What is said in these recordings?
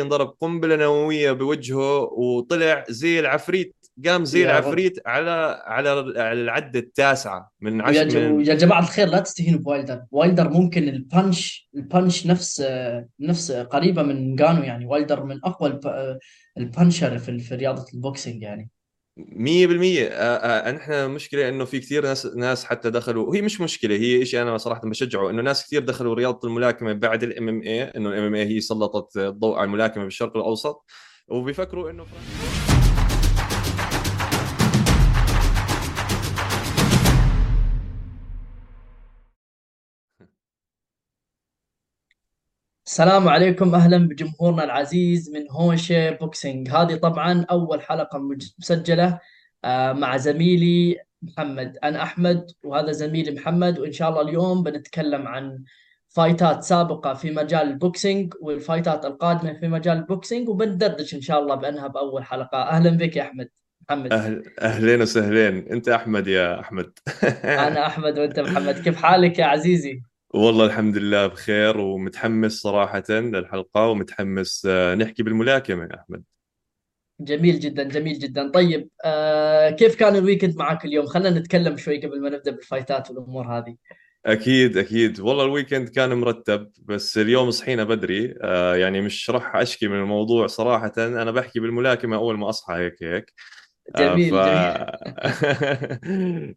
انضرب قنبلة نووية بوجهه وطلع زي العفريت قام زي يا. العفريت على على على العده التاسعة من عشر من ويا جماعة الخير لا تستهينوا بوايلدر. وايلدر ممكن ال punch ال punch نفس نفس قريبة من نجانو يعني. وايلدر من أقوى الب- ال puncher في في رياضة ال boxing يعني. 100% آه، آه، نحن مشكلة إنه في كثير ناس ناس حتى دخلوا وهي مش مشكلة هي شيء أنا صراحة بشجعه إنه ناس كثير دخلوا رياضة الملاكمة بعد ال MMA إنه ال MMA هي سلطت الضوء على الملاكمة بالشرق الأوسط وبيفكروا إنه السلام عليكم أهلا بجمهورنا العزيز من هوشة boxing. هذه طبعا أول حلقة مج- مسجلة آه، مع زميلي محمد. أنا أحمد وهذا زميلي محمد وإن شاء الله اليوم بنتكلم عن fight ات سابقة في مجال ال boxing وال fight ات القادمة في مجال ال boxing وبندردش إن شاء الله بأنها بأول حلقة. أهلا بك يا أحمد. محمد. أهل أهلين وسهلين. أنت أحمد يا أحمد. أنا أحمد وأنت محمد. كيف حالك يا عزيزي؟ والله الحمد لله بخير ومتحمس صراحة للحلقة ومتحمس آه، نحكي بالملاكمة يا أحمد. جميل جدا جميل جدا. طيب آه كيف كان ال weekend معك اليوم؟ خلينا نتكلم شوي قبل ما نبدأ بال fight ات والأمور هذه. أكيد أكيد. والله ال weekend كان مرتب بس اليوم صحينا بدري آه يعني مش راح أشكي من الموضوع صراحة. أنا بحكي بالملاكمة أول ما أصحى هيك هيك. آه ف جميل جميل.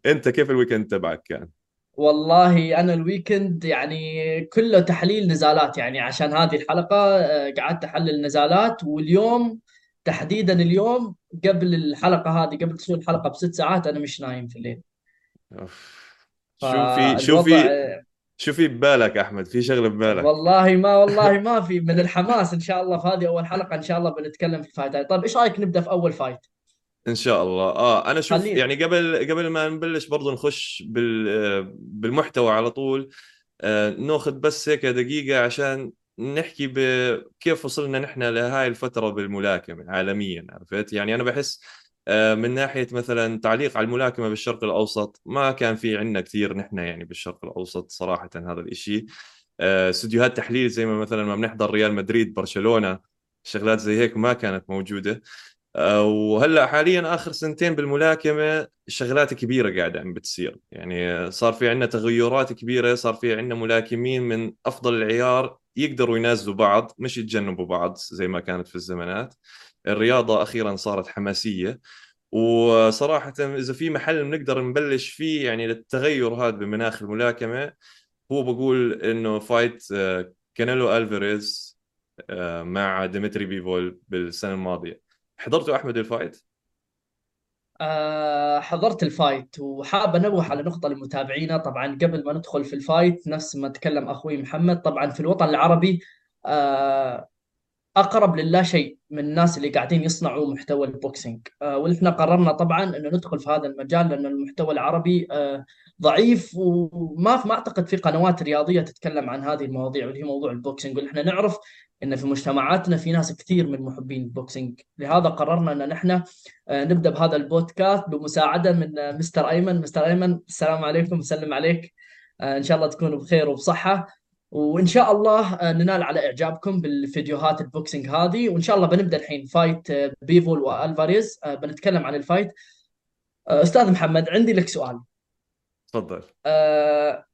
أنت كيف ال weekend تبعك كان؟ والله أنا ال weekend يعني كله تحليل نزالات يعني عشان هذه الحلقة آه قعدت أحلل نزالات واليوم تحديدا اليوم قبل الحلقة هذه قبل تصوير الحلقة بست ساعات أنا مش نايم في الليل. أوف. شو في شو فالوضع في آه، شو في ببالك أحمد؟ في شغله ببالك؟ والله ما والله ما في من الحماس إن شاء الله في هذه أول حلقة إن شاء الله بنتكلم في ال fight ات طيب إيش رأيك نبدأ في أول fight إن شاء الله. آه أنا شوف خلينا. يعني قبل قبل ما نبلش برضو نخش بال بالمحتوى على طول آه، ناخذ بس هيك دقيقة عشان نحكي بكيف وصلنا نحن لهاي الفترة بالملاكمة عالميا عرفت؟ يعني أنا بحس آه، من ناحية مثلا تعليق على الملاكمة بالشرق الأوسط ما كان في عندنا كثير نحن يعني بالشرق الأوسط صراحة هذا الإشي. آه، استديوهات تحليل زي ما مثلا ما بنحضر ريال مدريد برشلونة شغلات زي هيك ما كانت موجودة. آه، وهلا حاليا آخر سنتين بالملاكمة شغلات كبيرة قاعدة عم بتصير. يعني صار في عندنا تغيرات كبيرة صار في عندنا ملاكمين من أفضل العيار يقدروا ينازلوا بعض مش يتجنبوا بعض زي ما كانت في الزمانات. الرياضة أخيرا صارت حماسية. وصراحه إذا في محل بنقدر نبلش فيه يعني للتغير هذا بمناخ الملاكمة هو بقول إنه فايت كانيلو الفاريز آه، مع ديمتري بيفول بالسنة الماضية. حضرته أحمد ال fight؟ آه حضرت ال fight وحاب أنوه على نقطة لمتابعينا. طبعا قبل ما ندخل في ال fight نفس ما تكلم أخوي محمد طبعا في الوطن العربي آه أقرب للا شيء من الناس اللي قاعدين يصنعوا محتوى ال boxing. وإحنا قررنا طبعا إنه ندخل في هذا المجال لأن المحتوى العربي آه ضعيف وما ما أعتقد في قنوات رياضية تتكلم عن هذه المواضيع واللي هي موضوع ال boxing. إحنا نعرف إن في مجتمعاتنا في ناس كثير من محبين ال boxing. لهذا قررنا إن نحن آه نبدأ بهذا البودكاست بمساعدة من آه مستر أيمن. مستر أيمن السلام عليكم وسلم عليك. آه إن شاء الله تكونوا بخير وبصحة. وإن شاء الله ننال على إعجابكم بالفيديوهات ال boxing هذه. وإن شاء الله بنبدأ الحين fight بيفول وألفاريز. بنتكلم عن ال fight أستاذ محمد عندي لك سؤال. تفضل.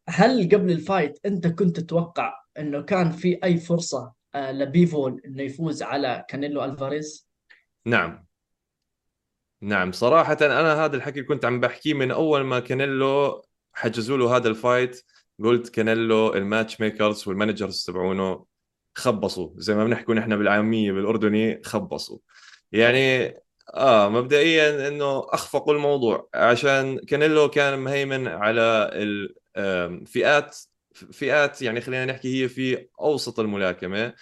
هل قبل ال fight أنت كنت تتوقع إنه كان في أي فرصة لبيفول إنه يفوز على كانيلو ألفاريز؟ نعم. نعم صراحة أنا هذا الحكي كنت عم بحكيه من أول ما كانيلو حجزوا له هذا ال fight قلت كانيلو ال matchmakers وال managers تبعونه خبصوا. زي ما بنحكوا نحن بالعامية بالأردني خبصوا. يعني آه مبدئيا إنه أخفقوا الموضوع عشان كانيلو كان مهيمن على الفئات فئات يعني خلينا نحكي هي في أوسط الملاكمة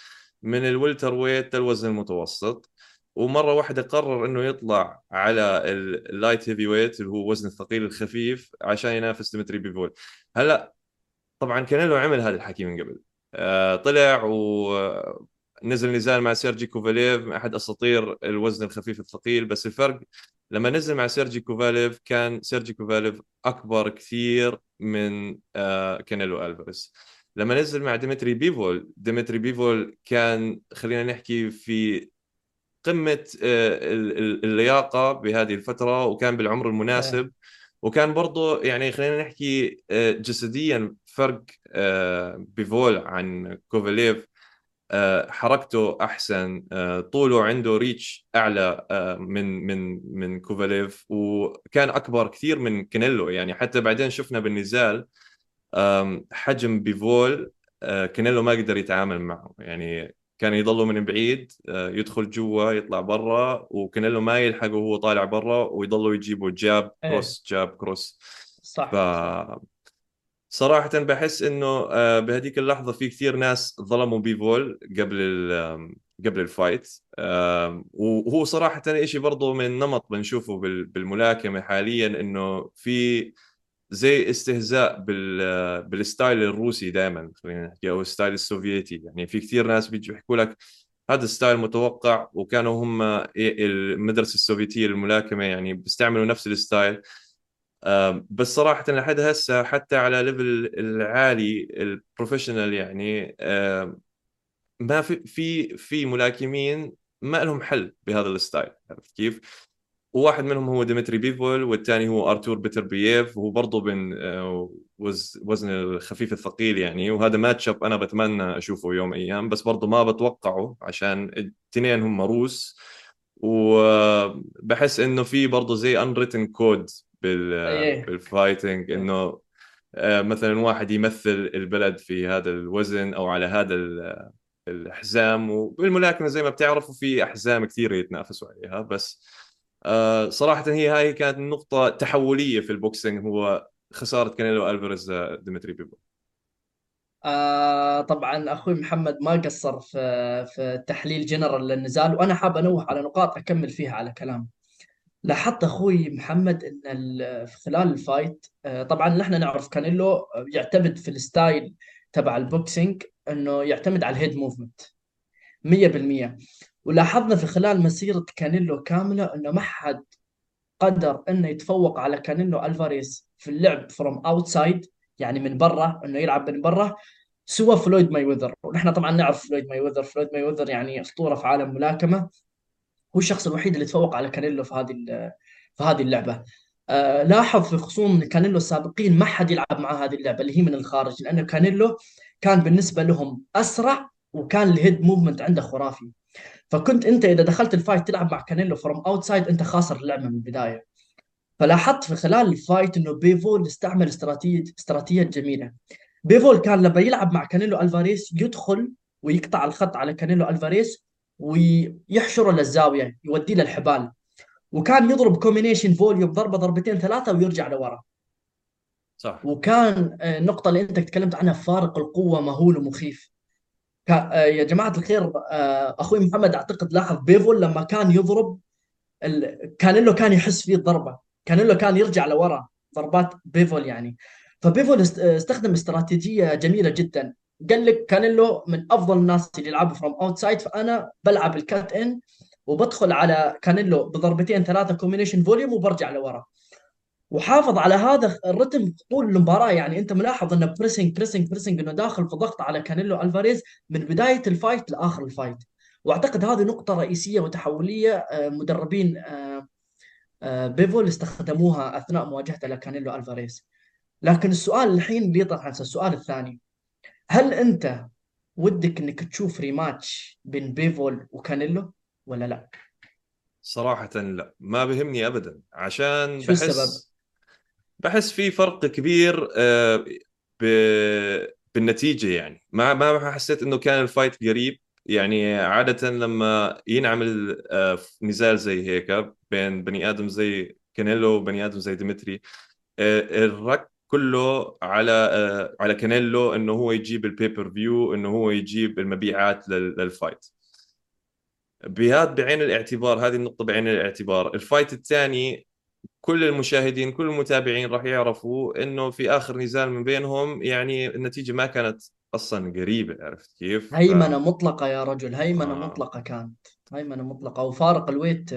من ال welterweight للوزن المتوسط. ومرة واحدة قرر إنه يطلع على ال light heavyweight اللي هو وزن الثقيل الخفيف عشان ينافس ديمتري بيفول. هلأ طبعا كانيلو عمل هذا الحكي من قبل. آه طلع ونزل نزال مع سيرجي كوفاليف احد أساطير الوزن الخفيف الثقيل بس الفرق لما نزل مع سيرجي كوفاليف كان سيرجي كوفاليف أكبر كثير من آه كانيلو ألفاريز. لما نزل مع ديمتري بيفول ديمتري بيفول كان خلينا نحكي في قمة آه، اللياقة بهذه الفترة وكان بالعمر المناسب. وكان برضه يعني خلينا نحكي آه، جسديا فرق بيفول عن كوفاليف. حركته أحسن. طوله عنده reach أعلى من من من كوفاليف وكان أكبر كثير من كانيلو. يعني حتى بعدين شفنا بالنزال حجم بيفول كانيلو ما قدر يتعامل معه. يعني كان يضلوا من بعيد آه، يدخل جوا يطلع برا وكانيلو ما يلحقه وهو طالع برا ويضلوا يجيبوا jab إيه. cross jab cross. صح, ف... صراحة بحس إنه آه، بهذيك اللحظة في كثير ناس ظلموا بيفول قبل. قبل ال fight وهو صراحة شيء برضه من نمط بنشوفه بالملاكمة حاليا إنه في زي استهزاء بال بال style الروسي دائما خلينا نحكي أو ال style السوفيتي يعني في كثير ناس بيجوا يحكوا لك هذا style متوقع وكانوا هم المدرسة السوفيتية للملاكمه يعني بيستعملوا نفس ال style بس صراحة لحد هسه حتى على level العالي ال professional يعني ما في في في ملاكمين ما لهم حل بهذا ال style عرفت كيف؟ وواحد منهم هو ديمتري بيفول والثاني هو أرتور بيتربييف وهو برضه بين آه، وزن الخفيف الثقيل يعني وهذا match up أنا بتمنى أشوفه يوم أيام بس برضه ما بتوقعه عشان الاثنين هم روس وبحس إنه في برضه زي unwritten code بال إيه. بال fighting إنه آه، مثلا واحد يمثل البلد في هذا الوزن أو على هذا الحزام وبالملاكمة زي ما بتعرفوا في أحزام كثيرة يتنافسوا عليها بس آه، صراحة هي هاي كانت نقطة تحولية في ال boxing هو خسارة كانيلو ألفاريز آه، ديمتري بيفول. آه طبعا أخوي محمد ما قصر في في تحليل جنرال للنزال وأنا حاب أنوه على نقاط أكمل فيها على كلام. لاحظت أخوي محمد إن في خلال ال fight آه طبعا نحن نعرف كانيلو يعتمد في ال style تبع ال boxing إنه يعتمد على ال head movement 100% ولاحظنا في خلال مسيرة كانيلو كاملة إنه ما حد قدر إنه يتفوق على كانيلو ألفاريز في اللعب from outside يعني من برا إنه يلعب من برا سوى فلويد ماي ويذر ونحن طبعا نعرف فلويد ماي ويذر فلويد ماي ويذر يعني أسطورة في عالم الملاكمه هو الشخص الوحيد اللي تفوق على كانيلو في هذه في هذه اللعبة. آه لاحظ في خصوم كانيلو السابقين ما حد يلعب مع هذه اللعبة اللي هي من الخارج لأنه كانيلو كان بالنسبة لهم أسرع وكان ال head movement عنده خرافي. فكنت أنت إذا دخلت ال fight تلعب مع كانيلو from outside أنت خاسر اللعبة من البداية. فلاحظت في خلال ال fight إنه بيفول استعمل استراتيجيه استراتيجية جميلة. بيفول كان لما يلعب مع كانيلو الفاريس يدخل ويقطع الخط على كانيلو الفاريس ويحشره للزاويه يوديه للحبال وكان يضرب combination volume ضربة ضربتين ثلاثة ويرجع لورا. صح. وكان آه، النقطة اللي أنت تكلمت عنها فارق القوة مهول ومخيف. آه، يا جماعة الخير آه، أخوي محمد أعتقد لاحظ بيفول لما كان يضرب ال... كانيلو كان يحس فيه الضربة. كانيلو كان يرجع لورا ضربات بيفول يعني. فبيفول استخدم استراتيجية جميلة جدا. قال لك كانيلو من أفضل الناس اللي يلعبوا from outside فأنا بلعب ال cut in وبدخل على كانيلو بضربتين ثلاثة combination volume وبرجع لورا. وحافظ على هذا الرتم طول المباراة. يعني أنت ملاحظ إنه pressing pressing pressing إنه داخل في ضغط على كانيلو ألفاريز من بداية ال fight لآخر ال fight وأعتقد هذه نقطة رئيسية وتحولية آه، مدربين آه، آه، بيفول استخدموها أثناء مواجهته لكانيلو ألفاريز. لكن السؤال الحين اللي يطرح نفسه السؤال الثاني. هل أنت ودك إنك تشوف rematch بين بيفول وكانيلو ولا لا؟ صراحة لا ما بهمني ابدا عشان شو بحس السبب؟ بحس في فرق كبير آه، بالنتيجة يعني ما ما حسيت إنه كان ال fight قريب يعني عادة لما ينعمل آه، نزال زي هيك بين بني آدم زي كانيلو وبني آدم زي ديمتري آه، الرك كله على على كانيلو إنه هو يجيب ال pay-per-view إنه هو يجيب المبيعات لل fight بهذا بعين الاعتبار هذه النقطة بعين الاعتبار ال fight الثاني كل المشاهدين كل المتابعين راح يعرفوا إنه في آخر نزال من بينهم يعني النتيجة ما كانت أصلا قريبة عرفت كيف؟ هيمنة ف... مطلقة يا رجل هيمنة آه. مطلقة كانت هيمنة مطلقة وفارق ال weight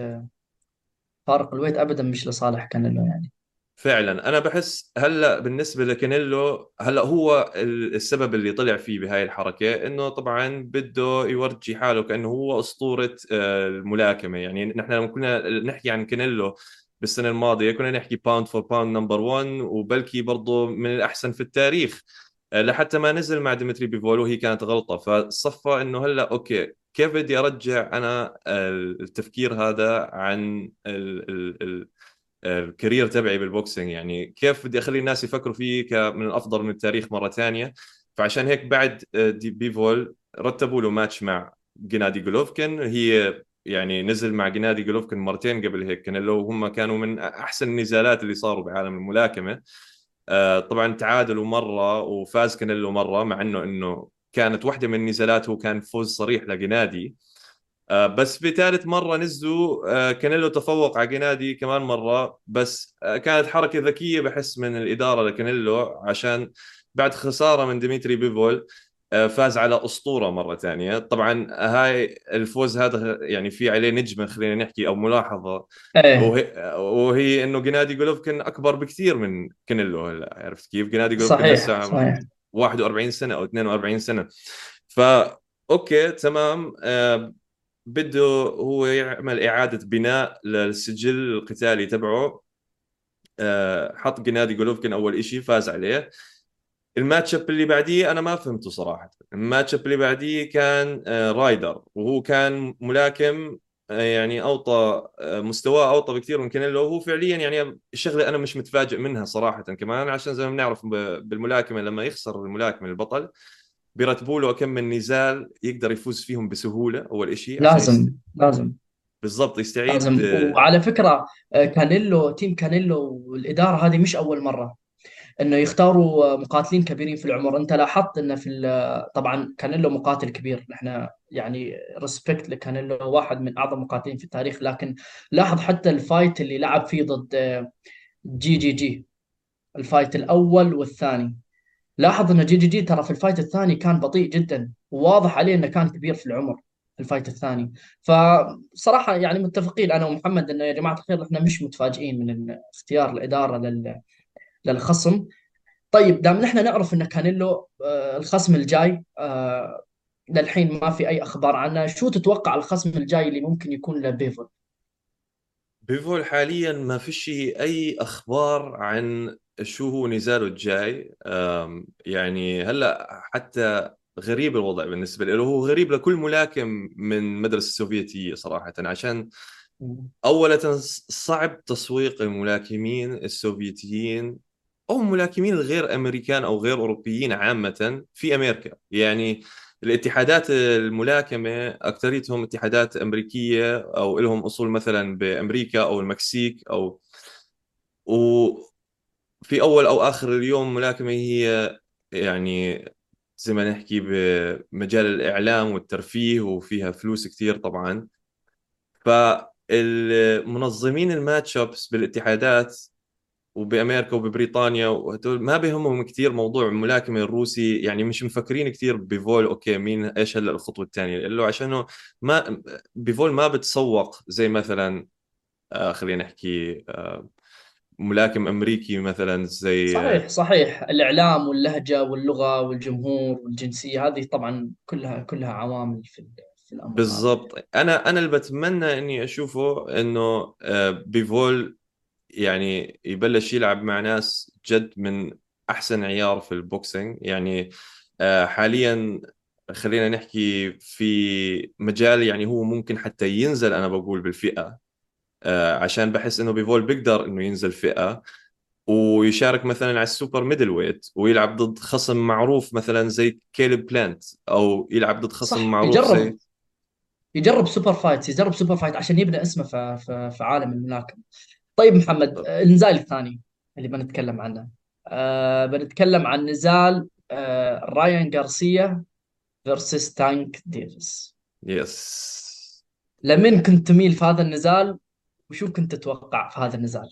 فارق ال weight ابدا مش لصالح كانيلو يعني فعلا. أنا بحس هلأ بالنسبة لكانيلو هلأ هو السبب اللي طلع فيه بهاي الحركة إنه طبعا بده يورجي حاله كأنه هو أسطورة آه، الملاكمة. يعني نحن لما كنا نحكي عن كانيلو بالسنة الماضية كنا نحكي pound for pound number 1 وبلكي برضه من الأحسن في التاريخ آه، لحتى ما نزل مع ديمتري بيفول وهي كانت غلطة. فصفى إنه هلأ okay كيف بدي ارجع أنا التفكير هذا عن ال ال ال ال career تبعي بال boxing يعني كيف بدي أخلي الناس يفكروا فيه من الأفضل من التاريخ مرة ثانية. فعشان هيك بعد آه، دي بيفول رتبوا له ماتش مع جنادي جولوفكن. هي يعني نزل مع جنادي جولوفكن مرتين قبل هيك. كانيلو وهم كانوا من أحسن النزالات اللي صاروا بعالم الملاكمة. آه، طبعا تعادلوا مرة وفاز كانيلو مرة مع إنه إنه كانت واحدة من النزالات هو كان فوز صريح لجنادي. بس في ثالث مرة نزلوا آه، كانيلو تفوق على جنادي كمان مرة بس كانت حركة ذكية بحس من الإدارة لكانيلو عشان بعد خسارة من ديمتري بيفول فاز على أسطورة مرة ثانية. طبعا هاي الفوز هذا يعني في عليه نجمه خلينا نحكي أو ملاحظة. إيه. وهي, وهي إنه جنادي جولوفكن أكبر بكثير من كانيلو هلأ عرفت كيف؟ جنادي جولوفكن صحيح لسه صحيح. 41 سنة أو 42 سنة. فا okay تمام. آه بده هو يعمل إعادة بناء للسجل القتالي تبعه. آه حط جنادي جولوفكن أول شيء فاز عليه. ال matchup اللي بعديه أنا ما فهمته صراحة. ال matchup اللي بعديه كان آه، رايدر وهو كان ملاكم آه، يعني أوطى مستواه أوطى بكثير من كانيلو وهو فعليا يعني الشغلة أنا مش متفاجئ منها صراحة كمان عشان زي ما بنعرف بالملاكمة لما يخسر الملاكم البطل بيرتبوا له كم من نزال يقدر يفوز فيهم بسهولة أول شيء لازم يست... لازم. بالضبط يستعيد لازم. وعلى فكرة كانيلو team كانيلو والإدارة هذه مش أول مرة إنه يختاروا مقاتلين كبيرين في العمر. أنت لاحظت إنه في طبعا كانيلو مقاتل كبير. نحن يعني respect لكانيلو واحد من أعظم المقاتلين في التاريخ. لكن لاحظ حتى ال fight اللي لعب فيه ضد GGG. ال fight الأول والثاني. لاحظ ان GGG ترى في ال fight الثاني كان بطيء جدا وواضح عليه إنه كان كبير في العمر في ال fight الثاني. فصراحة يعني متفقين أنا ومحمد إنه يا جماعة الخير إحنا مش متفاجئين من اختيار الإدارة لل للخصم. طيب دام نحن نعرف إن كانيلو آه، الخصم الجاي آه، للحين ما في أي أخبار عنه شو تتوقع الخصم الجاي اللي ممكن يكون لبيفول؟ بيفول حاليا ما فيش أي أخبار عن شو هو نزاله الجاي؟ يعني هلا حتى غريب الوضع بالنسبة له. هو غريب لكل ملاكم من المدرسة السوفيتية صراحة عشان اولا صعب تسويق الملاكمين السوفيتيين أو الملاكمين الغير أمريكان أو غير أوروبيين عامة في أمريكا. يعني الاتحادات الملاكمة أكثريتهم اتحادات أمريكية أو لهم أصول مثلا بأمريكا أو المكسيك أو وفي أول أو آخر اليوم ملاكمة هي يعني زي ما نحكي بمجال الإعلام والترفيه وفيها فلوس كثير طبعا. فالمنظمين ال matchups بالاتحادات وبأمريكا وببريطانيا وهدول ما بهمهم كثير موضوع الملاكمة الروسي يعني مش مفكرين كثير بفول okay مين إيش هلأ الخطوة الثانية له عشانه ما بفول ما بتسوق زي مثلا آه خلينا نحكي آه ملاكم أمريكي مثلا زي صحيح صحيح. الإعلام واللهجة واللغة والجمهور والجنسية هذه طبعا كلها كلها عوامل في في الأمر. بالضبط. أنا أنا اللي بتمنى إني أشوفه إنه آه، بيفول يعني يبلش يلعب مع ناس جد من أحسن عيار في البوكسينج. يعني آه، حاليا خلينا نحكي في مجال يعني هو ممكن حتى ينزل أنا بقول بالفئة. عشان بحس إنه بيفول بيقدر إنه ينزل فئة ويشارك مثلا على ال super middleweight ويلعب ضد خصم معروف مثلا زي كيلب بلانت أو يلعب ضد خصم صح معروف يجرب. زي يجرب super fight يجرب super fight عشان يبني اسمه في, في, في عالم الملاكمة. طيب محمد النزال الثاني اللي بنتكلم عنه. آه بنتكلم عن نزال آه رايان غارسيا versus تانك ديفيس yes لمن كنت تميل في هذا النزال؟ وشو كنت تتوقع في هذا النزال؟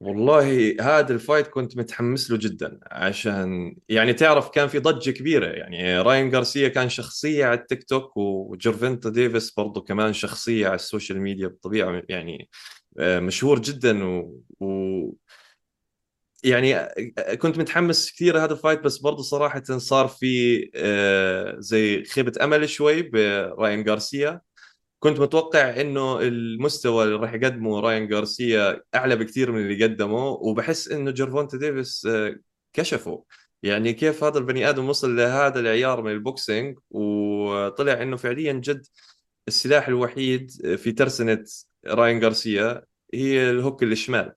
والله هذا ال fight كنت متحمس له جدا عشان يعني تعرف كان في ضجة كبيرة. يعني راين غارسيا كان شخصية على التيك توك وجيرفينتا ديفيس برضه كمان شخصية على ال social media بالطبيعة يعني آه، مشهور جدا. و, و... يعني كنت متحمس كثير لهذا ال fight بس برضه صراحة صار في آه، زي خيبة أمل شوي براين غارسيا. كنت متوقع إنه المستوى اللي راح يقدمه راين غارسيا أعلى بكثير من اللي قدمه وبحس إنه جيرفونتا ديفيس آه، كشفه. يعني كيف هذا البني آدم وصل لهذا العيار من ال boxing وطلع إنه فعليا جد السلاح الوحيد في ترسنة راين غارسيا هي ال hook الشمال.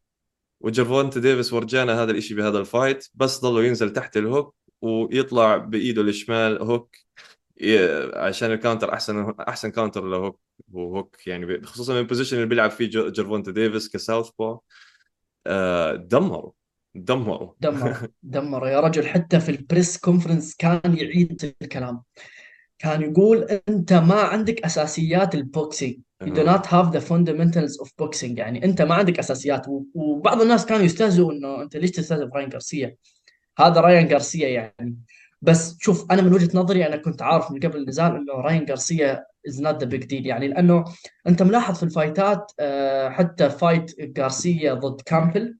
وجيرفونتا ديفيس ورجانا هذا الإشي بهذا ال fight بس ضلوا ينزل تحت ال hook ويطلع بإيده الشمال hook عشان ال counter أحسن أحسن counter ل hook و hook يعني خصوصا ال position اللي بيلعب فيه جيرفونتا ديفيس ك southpaw آه دمروا دمروا. دمر دمر يا رجل حتى في ال press conference كان يعيد الكلام. كان يقول أنت ما عندك أساسيات ال boxing you do not have the fundamentals of boxing. يعني أنت ما عندك أساسيات. وبعض الناس كانوا يستهزئوا إنه أنت ليش تستهزئ براين غارسيا؟ هذا راين غارسيا يعني. بس شوف أنا من وجهة نظري أنا كنت عارف من قبل النزال إنه راين غارسيا is not the big deal يعني لأنه أنت ملاحظ في ال fightات آه، حتى fight غارسيا ضد كامبل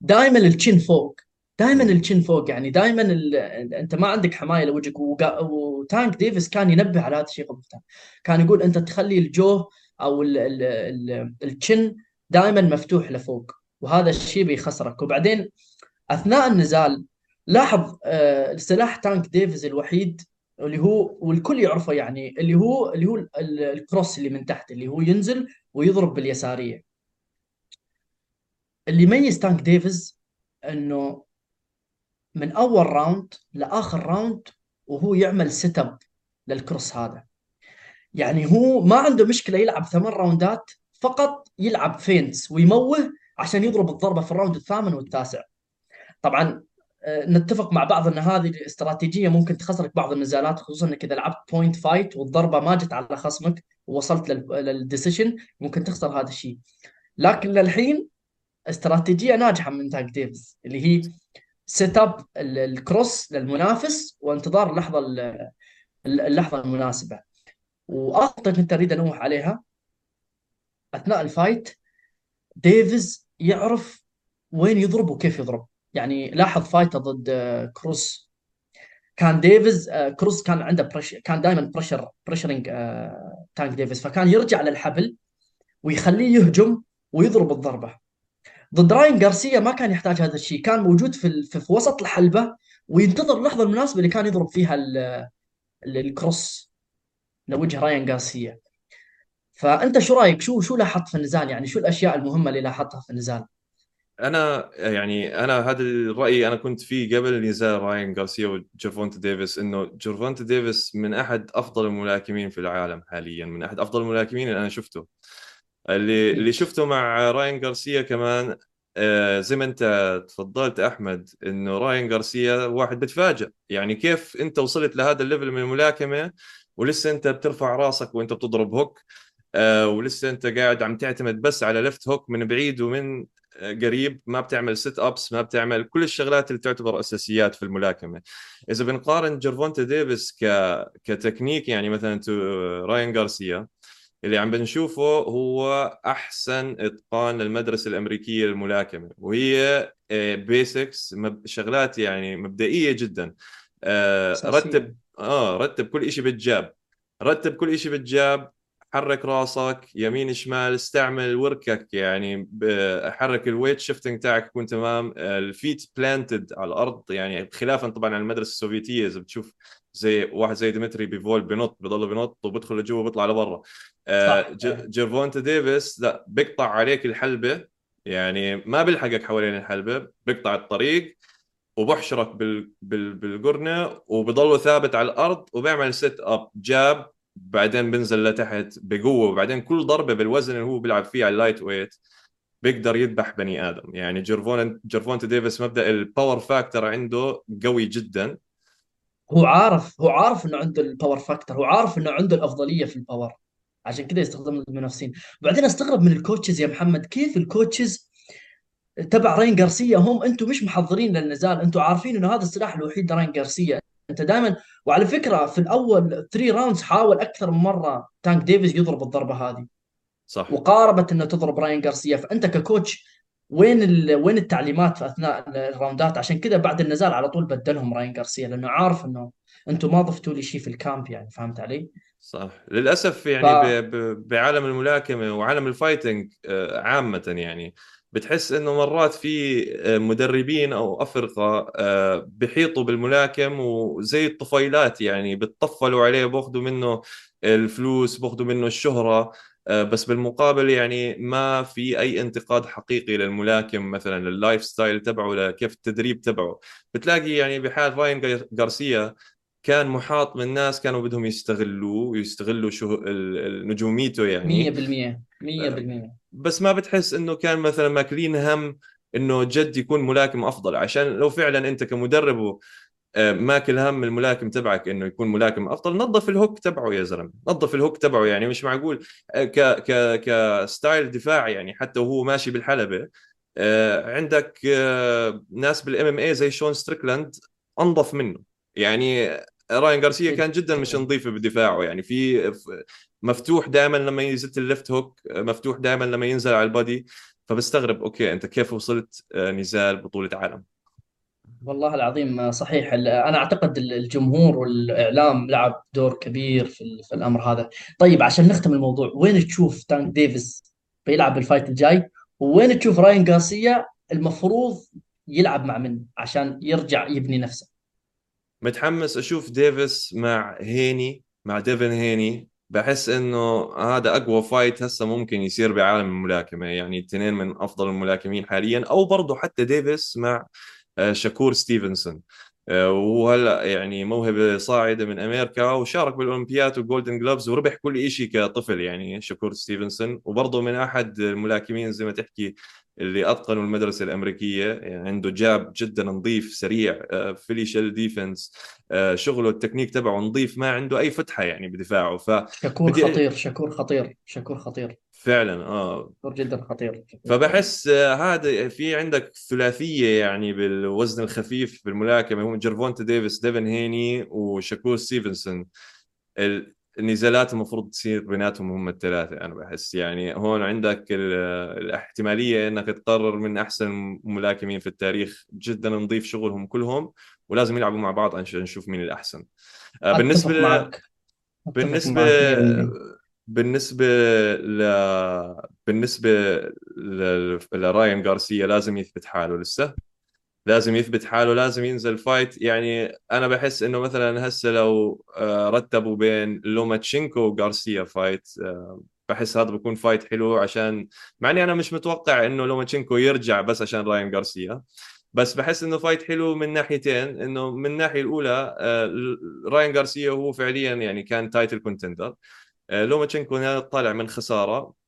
دائما ال chin فوق دائما ال chin فوق. يعني دائما ال... أنت ما عندك حماية لوجهك. وقا... وتانك ديفيس كان ينبه على هذا الشيء قبل كان يقول أنت تخلي ال jaw أو ال... ال... ال... ال chin دائما مفتوح لفوق وهذا الشيء بيخسرك. وبعدين أثناء النزال لاحظ آه، سلاح تانك ديفيز الوحيد اللي هو والكل يعرفه يعني اللي هو اللي هو ال cross اللي من تحت اللي هو ينزل ويضرب باليسارية. اللي يميز تانك ديفيز إنه من أول round لآخر round وهو يعمل setup لل cross هذا. يعني هو ما عنده مشكلة يلعب ثمان round ات فقط يلعب defense ويموه عشان يضرب الضربة في ال round الثامن والتاسع. طبعا آه، نتفق مع بعض إن هذه الاستراتيجية ممكن تخسرك بعض النزالات خصوصا انك إذا لعبت point fight والضربة ما جت على خصمك ووصلت لل decision ممكن تخسر هذا الشيء. لكن للحين استراتيجية ناجحة من تانك ديفيز اللي هي set up ال cross للمنافس وانتظار اللحظة اللحظة المناسبة. واخر كنت أريد أنوه عليها أثناء ال fight ديفيز يعرف وين يضرب وكيف يضرب. يعني لاحظ fight ه ضد كروس. كان ديفيز كروس كان عنده pressure كان دائما pressure pressuring تانك ديفيز. فكان يرجع للحبل ويخليه يهجم ويضرب الضربة. ضد راين غارسيا ما كان يحتاج هذا الشيء. كان موجود في, في, وسط الحلبة وينتظر اللحظه المناسبه اللي كان يضرب فيها ال cross لوجه راين غارسيا. فأنت شو رأيك؟ شو شو لاحظت في النزال؟ يعني شو الأشياء المهمة اللي لاحظتها في النزال؟ أنا يعني أنا هذا الرأي أنا كنت فيه قبل نزال راين غارسيا وجيرفونتا ديفيس إنه جيرفونتا ديفيس من أحد أفضل الملاكمين في العالم حاليا من أحد أفضل الملاكمين اللي أنا شفته. اللي اللي شفته مع راين غارسيا كمان آه، زي ما أنت تفضلت أحمد إنه راين غارسيا واحد بتفاجئ. يعني كيف أنت وصلت لهذا ال level من الملاكمة ولسه أنت بترفع راسك وأنت بتضرب hook آه، ولسه أنت قاعد عم تعتمد بس على left hook من بعيد ومن قريب ما بتعمل set ups ما بتعمل كل الشغلات اللي تعتبر أساسيات في الملاكمة. إذا بنقارن جيرفونتا ديفيس ك كتكنيك يعني مثلا راين غارسيا اللي عم بنشوفه هو أحسن إتقان للمدرسة الأمريكية للملاكمة. وهي basics آه، شغلات يعني مبدئية جدا. آه، رتب آه رتب كل شيء بال jab. رتب كل شيء بال jab حرك راسك يمين شمال استعمل وركك يعني حرك ال weight shifting تاعك يكون تمام. ال feet planted على الأرض يعني خلافا طبعا عن المدرسة السوفيتية إذا بتشوف زي واحد زي ديمتري بيفول بنط بضل بنط وبدخل لجوا وبيطلع لبرا. آه جيرفونتا ديفيس لا بيقطع عليك الحلبة يعني ما بيلحقك حوالين الحلبة بيقطع الطريق وبحشرك بال... بال... بالقرنة وبضله ثابت على الأرض وبيعمل set up jab بعدين بنزل لتحت بقوة وبعدين كل ضربة بالوزن اللي هو بيلعب فيه على ال lightweight بيقدر يذبح بني آدم. يعني جيرفون جيرفونتا ديفيس مبدأ ال power factor عنده قوي جدا. هو عارف هو عارف إنه عنده ال power factor هو عارف إنه عنده الأفضلية في ال power عشان كذا يستخدم المنافسين. بعدين استغرب من ال coaches يا محمد كيف ال coaches تبع راين غارسيا هم؟ أنتم مش محضرين للنزال أنتم عارفين إنه هذا السلاح الوحيد لراين غارسيا انت دائما وعلى فكرة في الأول 3 rounds حاول أكثر من مرة تانك ديفيز يضرب الضربة هذه. صح. وقاربت إنه تضرب راين غارسيا فأنت ك coach وين ال... وين التعليمات في أثناء ال round ات؟ عشان كذا بعد النزال على طول بدلهم راين جارسيا لأنه عارف إنه أنتم ما ضفتوا لي شيء في ال camp يعني فهمت علي؟ صح. للأسف ف يعني ب... ب... بعالم الملاكمة وعالم ال fighting آه، عامة يعني بتحس إنه مرات في آه، مدربين أو أفرقة آه، بحيطوا بالملاكم وزي الطفيلات يعني بتطفلوا عليه بأخذوا منه الفلوس بأخذوا منه الشهرة آه، بس بالمقابل يعني ما في أي انتقاد حقيقي للملاكم مثلا لل lifestyle تبعه لكيف التدريب تبعه. بتلاقي يعني بحال راين غارسيا كان محاط من ناس كانوا بدهم يستغلوه ويستغلوا شو نجوميته يعني. 100% 100% بس ما بتحس إنه كان مثلا ماكلين هم إنه جد يكون ملاكم أفضل؟ عشان لو فعلا أنت كمدرب آه، ماكل هم الملاكم تبعك إنه يكون ملاكم أفضل نظف ال hook تبعه يا زلمة. نظف ال hook تبعه يعني مش معقول. آه، ك ك ك style دفاع يعني حتى وهو ماشي بالحلبة. آه، عندك ناس بال MMA زي شون ستريكلاند أنظف منه. يعني راين غارسيا جدا كان جدا مش جدا نظيف بدفاعه يعني. في- مفتوح دائما لما يزت ال left hook آه، مفتوح دائما لما ينزل على ال body. فبستغرب okay أنت كيف وصلت آه، نزال بطولة عالم؟ والله العظيم صحيح. ال- أنا أعتقد ال- الجمهور والإعلام لعب دور كبير في ال- في الأمر هذا. طيب عشان نختم الموضوع وين تشوف تانك ديفيس بيلعب ال fight الجاي؟ وين تشوف راين غارسيا المفروض يلعب مع من عشان يرجع يبني نفسه؟ متحمس أشوف ديفيس مع هيني مع ديفن هيني. بحس إنه هذا أقوى fight هسه ممكن يصير بعالم الملاكمة. يعني اثنين من أفضل الملاكمين حاليا أو برضه حتى ديفيس مع آه، شاكور ستيفنسون. آه، وهلا يعني موهبة صاعدة من أمريكا وشارك بالأولمبياد وال Golden Gloves وربح كل شيء كطفل يعني شاكور ستيفنسون. وبرضه من أحد الملاكمين زي ما تحكي اللي اتقنوا المدرسة الأمريكية يعني عنده جاب جدا نظيف سريع فيليشل ديفنس شغله التكنيك تبعه نظيف ما عنده أي فتحة يعني بدفاعه شكور فبدي خطير شكور خطير شكور خطير. فعلا آه. شكور جدا خطير. شكور خطير فبحس آه، هذا في عندك ثلاثية يعني بالوزن الخفيف بالملاكمة هم جيرفونتا ديفيس ديفن هيني وشاكور ستيفنسون. ال- النزالات المفروض تصير بيناتهم هم الثلاثة أنا بحس. يعني هون عندك ال- الاحتمالية أنك تقرر من أحسن الملاكمين في التاريخ جدا نضيف شغلهم كلهم ولازم يلعبوا مع بعض عشان نشوف مين الأحسن. آه، بالنسبة أتفق ل... 100% بالنسبة ل... بالنسبة ل... لراين غارسيا لازم يثبت حاله لسه. لازم يثبت حاله لازم ينزل fight يعني أنا بحس إنه مثلا هسه لو آه، رتبوا بين لوماتشينكو وغارسيا fight آه، بحس هذا بيكون fight حلو عشان مع إني أنا مش متوقع إنه لوماتشينكو يرجع بس عشان راين غارسيا. بس بحس إنه fight حلو من ناحيتين إنه من الناحية الأولى آه، راين غارسيا هو فعليا يعني كان title contender لوماتشينكو طالع من خسارة.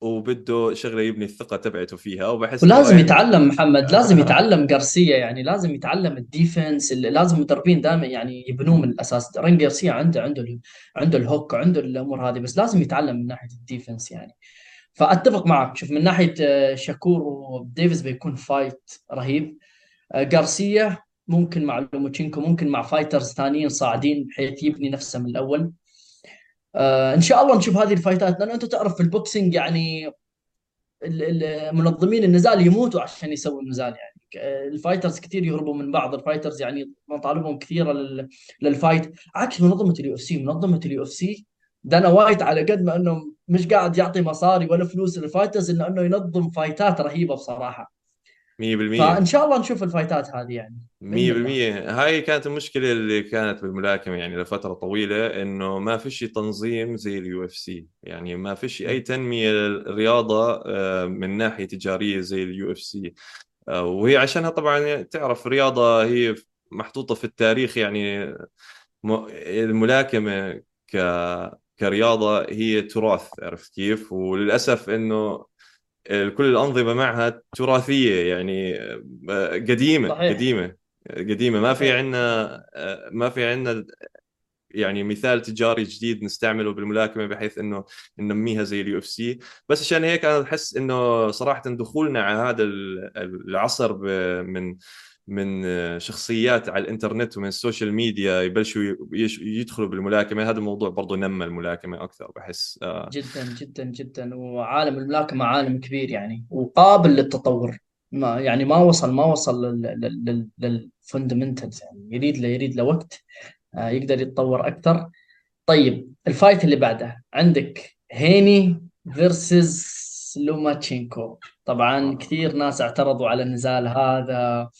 وبده شغلة يبني الثقة تبعته فيها وبحس ولازم راين يتعلم محمد لازم يتعلم جارسيا يعني لازم يتعلم ال defense لازم المدربين دائما يعني يبنوه من الأساس. رين جارسيا عنده عنده ال- عنده ال hook عنده الأمور هذه بس لازم يتعلم من ناحية ال defense يعني. فأتفق معك شوف من ناحية آه، شاكور وديفيز بيكون fight رهيب. آه، جارسيا ممكن مع لوموتشينكو ممكن مع fighters ثانيين صاعدين بحيث يبني نفسه من الأول. آه، إن شاء الله نشوف هذه ال fightات لأن أنت تعرف في ال boxing يعني منظمين النزال يموتوا عشان يسووا النزال يعني. ال fighters كثير يهربوا من بعض ال fighters يعني مطالبهم كثيرة لل- لل fight. عكس منظمة ال UFC منظمة ال UFC دانا وايت على قد ما إنه مش قاعد يعطي مصاري ولا فلوس لل fighters انه إنه ينظم fightات رهيبة بصراحة. 100% فإن شاء الله نشوف ال fightات هذه يعني. باذن الله 100% هاي كانت المشكلة اللي كانت بالملاكمة يعني لفترة طويلة إنه ما فيش تنظيم زي ال UFC. يعني ما فيش أي تنمية للرياضة آه، من ناحية تجارية زي ال UFC. وهي عشانها طبعا تعرف رياضة هي محطوطة في التاريخ يعني الملاكمة ك كرياضة هي تراث عرفت كيف؟ وللأسف إنه كل الأنظمة معها تراثية يعني آه، قديمة صحيح. قديمة قديمة. ما في عندنا ما في عندنا يعني مثال تجاري جديد نستعمله بالملاكمة بحيث إنه ننميها زي ال UFC. بس عشان هيك أنا بحس إنه صراحة دخولنا على هذا ال- العصر من من شخصيات على الإنترنت ومن ال social media يبلشوا يدخلوا بالملاكمة. هذا الموضوع برضه نمى الملاكمة أكثر بحس آه. جدا جدا جدا. وعالم الملاكمة عالم كبير يعني وقابل للتطور. ما يعني ما وصل ما وصل لل fundamentals يعني. يريد له يريد له وقت آه، يقدر يتطور أكثر. طيب ال fight اللي بعده. عندك هيني versus لوماتشينكو. طبعا كثير ناس اعترضوا على النزال هذا.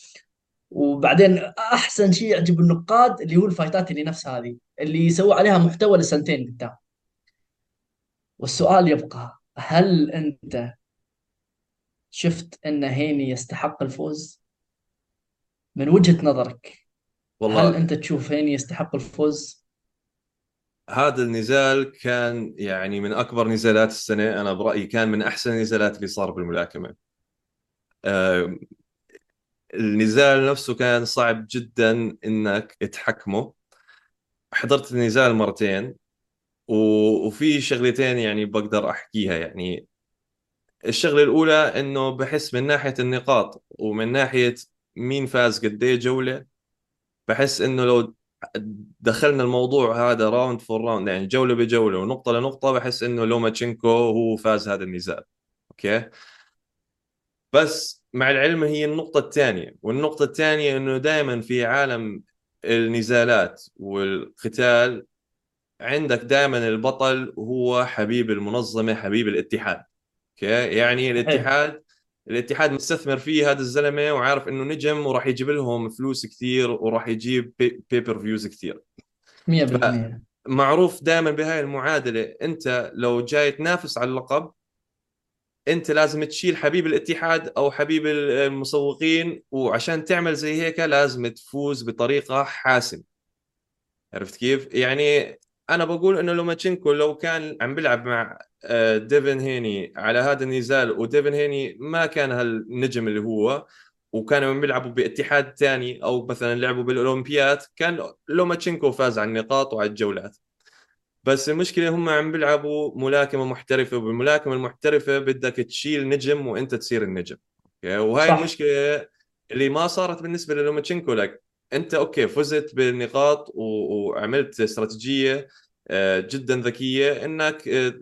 وبعدين أحسن شيء يعجب النقاد اللي هو ال fightات اللي نفس هذه اللي يسووا عليها محتوى لسنتين قدام. والسؤال يبقى هل أنت شفت أن هيني يستحق الفوز؟ من وجهة نظرك والله هل أنت تشوف هيني يستحق الفوز؟ هذا النزال كان يعني من أكبر نزالات السنة. أنا برأيي كان من أحسن النزالات اللي صار بالملاكمة. النزال نفسه كان صعب جدا إنك تحكمه. حضرت النزال مرتين وفي شغلتين يعني بقدر أحكيها. يعني الشغلة الأولى إنه بحس من ناحية النقاط ومن ناحية مين فاز قد إيه جولة بحس إنه لو دخلنا الموضوع هذا round for round يعني جولة بجولة ونقطة لنقطة بحس إنه لوماتشينكو هو فاز هذا النزال. أوكي؟ بس مع العلم هي النقطة الثانية والنقطة الثانية إنه دائما في عالم النزالات والقتال عندك دائما البطل هو حبيب المنظمة حبيب الاتحاد أوكي؟ يعني الاتحاد الاتحاد مستثمر فيه هذا الزلمة وعارف إنه نجم وراح يجيب لهم فلوس كثير وراح يجيب pay-per-views كثير. 100% معروف دائما بهاي المعادلة أنت لو جاي تنافس على اللقب أنت لازم تشيل حبيب الاتحاد أو حبيب المسوقين وعشان تعمل زي هيك لازم تفوز بطريقة حاسمة عرفت كيف؟ يعني أنا بقول إنه لوماتشينكو لو كان عم بيلعب مع آه، ديفن هيني على هذا النزال وديفن هيني ما كان هالنجم اللي هو وكانوا بيلعبوا باتحاد ثاني أو مثلا لعبوا بالاولمبيات كان لوماتشينكو فاز على النقاط وعلى الجولات بس المشكلة هم عم بيلعبوا ملاكمة محترفة وبالملاكمة المحترفة بدك تشيل نجم وأنت تصير النجم. وهي صح. المشكلة اللي ما صارت بالنسبة للوماتشينكو لك أنت أوكي فزت بالنقاط وعملت استراتيجية آه، جدا ذكية إنك آه،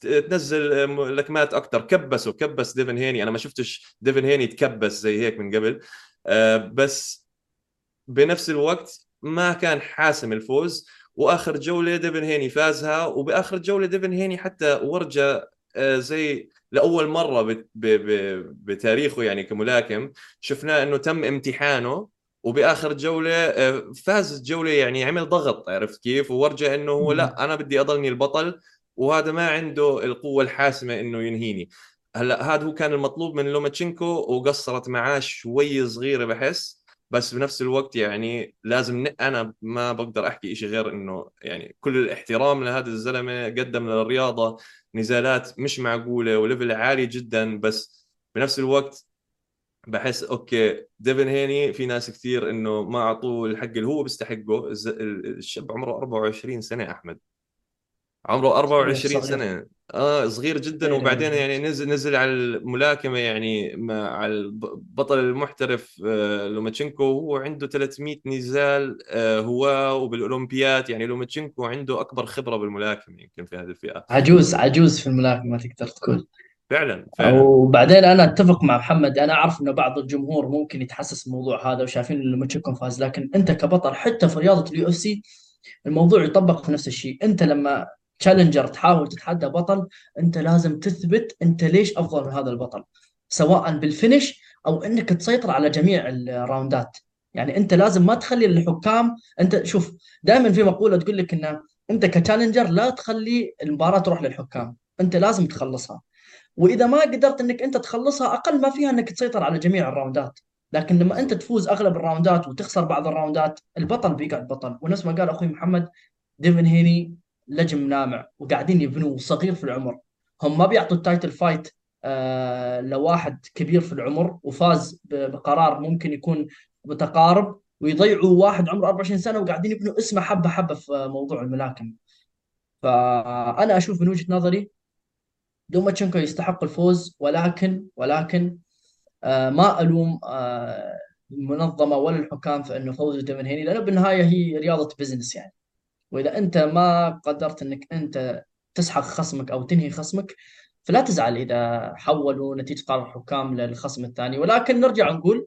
تنزل لكمات أكثر كبسوا كبس ديفن هيني. أنا ما شفتش ديفن هيني يتكبس زي هيك من قبل. آه، بس بنفس الوقت ما كان حاسم الفوز. وآخر جولة ديفن هيني فازها وبآخر جولة ديفن هيني حتى ورجى زي لأول مرة بتاريخه يعني كملاكم. شفناه إنه تم امتحانه وبآخر جولة آه، فاز الجوله يعني عمل ضغط عرفت كيف؟ وورجى إنه هو لا أنا بدي أضلني البطل وهذا ما عنده القوة الحاسمة إنه ينهيني. هلأ هذا هو كان المطلوب من لوماتشينكو وقصرت معاه شوي صغيرة بحس. بس بنفس الوقت يعني لازم. أنا ما بقدر أحكي شيء غير إنه يعني كل الاحترام لهذا الزلمة قدم للرياضة نزالات مش معقولة و level عالي جدا بس بنفس الوقت بحس أوكي ديفن هيني في ناس كثير إنه ما أعطوه الحق اللي هو بيستحقه الشاب عمره 24 سنة أحمد عمره 24 صغير. سنة. آه صغير جدا. وبعدين. يعني نزل نزل على الملاكمة يعني مع البطل المحترف آه لوماتشينكو. هو عنده 300 نزال آه هو وبالاولمبيات يعني لوماتشينكو عنده أكبر خبرة بالملاكمة يمكن في هذه الفئة. عجوز عجوز في الملاكمة تقدر تقول. فعلا فعلا. وبعدين أنا أتفق مع محمد أنا أعرف إنه بعض الجمهور ممكن يتحسس الموضوع هذا وشايفين انه ماتشيكو فاز. لكن أنت كبطل حتى في رياضة ال UFC الموضوع يطبق في نفس الشيء. أنت لما challenger تحاول تتحدى بطل انت لازم تثبت انت ليش افضل من هذا البطل سواء بال finish أو انك تسيطر على جميع الراوندات. يعني انت لازم ما تخلي الحكام انت شوف دائما في مقولة تقول لك انه انت ك challenger لا تخلي المباراة تروح للحكام انت لازم تخلصها. وإذا ما قدرت إنك انت تخلصها أقل ما فيها إنك تسيطر على جميع الراوندات. لكن لما انت تفوز أغلب الراوندات وتخسر بعض الراوندات البطل بيقعد بطل. ونفس ما قال أخوي محمد ديفن هيني نجم لامع وقاعدين يبنوا صغير في العمر. هم ما بيعطوا ال title fight آه لواحد كبير في العمر وفاز بقرار ممكن يكون متقارب ويضيعوا واحد عمره 24 سنة وقاعدين يبنوا اسمه حبة حبة في موضوع الملاكمة. فأنا أشوف من وجهة نظري لوماتشنكو يستحق الفوز ولكن ولكن آه ما ألوم آه المنظمة ولا الحكام في أنه فوز ديفن هيني لأنه بالنهاية هي رياضة business يعني. وإذا أنت ما قدرت إنك أنت تسحق خصمك أو تنهي خصمك فلا تزعل إذا حولوا نتيجة قرار الحكام للخصم الثاني. ولكن نرجع نقول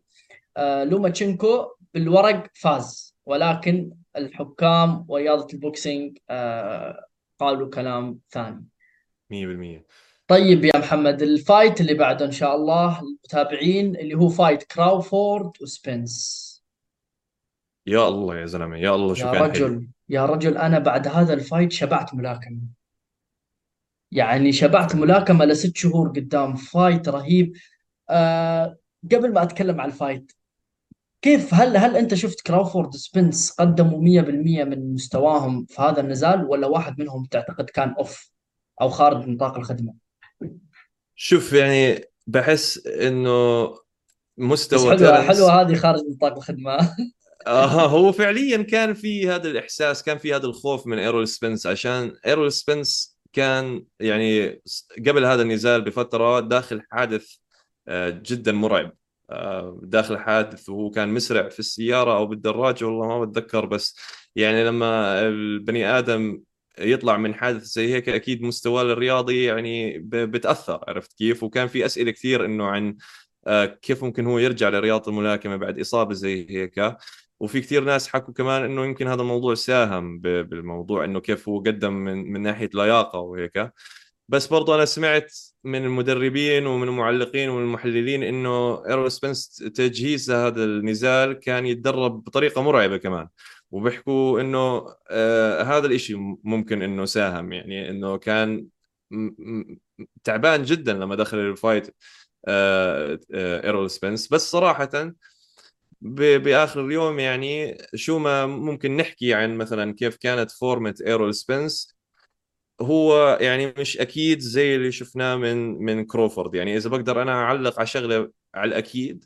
آه لوماتشينكو بالورق فاز. ولكن الحكام ورياضه ال boxing آه قالوا كلام ثاني. 100% طيب يا محمد ال fight اللي بعده إن شاء الله المتابعين اللي هو fight كراوفورد وسبنس. يا الله يا زلمة يا الله شو يا كان حلو. رجل يا رجل أنا بعد هذا ال fight شبعت ملاكمة. يعني شبعت ملاكمة لست شهور قدام fight رهيب. آه قبل ما أتكلم عن ال fight كيف هل هل أنت شفت كراوفورد سبنس قدموا 100% من مستواهم في هذا النزال ولا واحد منهم تعتقد كان off أو خارج نطاق الخدمة؟ شوف يعني بحس إنه بس مستوى حلوة حلوة هذه خارج نطاق الخدمة. آه هو فعليا كان في هذا الإحساس كان في هذا الخوف من إيرول سبنس عشان إيرول سبنس كان يعني قبل هذا النزال بفترة داخل حادث آه، جدا مرعب. آه، داخل حادث وهو كان مسرع في السيارة أو بالدراجة والله ما بتذكر بس يعني لما البني آدم يطلع من حادث زي هيك أكيد مستواه الرياضي يعني بتأثر عرفت كيف؟ وكان في أسئلة كثير إنه عن آه، كيف ممكن هو يرجع لرياضه الملاكمة بعد إصابة زي هيك. وفي كثير ناس حكوا كمان إنه يمكن هذا الموضوع ساهم بالموضوع إنه كيف هو قدم من, من ناحية لياقة وهيك بس برضو أنا سمعت من المدربين ومن المعلقين ومن المحللين إنه ايرول سبنس تجهيز هذا النزال كان يتدرب بطريقة مرعبة كمان. وبيحكوا إنه آه هذا الإشي ممكن إنه ساهم. يعني إنه كان تعبان جدا لما دخل ال fight آه آه ايرول سبنس بس صراحة بآخر اليوم يعني شو ما ممكن نحكي عن مثلا كيف كانت فورمة ايرول سبنس هو يعني مش أكيد زي اللي شفناه من من كروفورد يعني إذا بقدر أنا أعلق على شغلة على الأكيد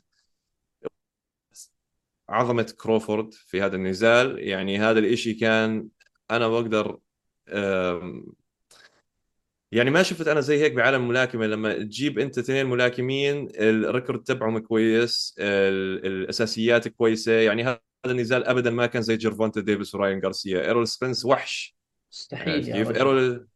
عظمة كروفورد في هذا النزال. يعني هذا الإشي كان أنا بقدر يعني ما شفت أنا زي هيك بعالم الملاكمه لما تجيب أنت اثنين ملاكمين ال record تبعهم كويس ال- الأساسيات كويسة يعني هذا النزال ابدا ما كان زي جيرفونتا ديفيس وراين غارسيا. إيرول سبنس وحش. مستحيل يا كيف إيرول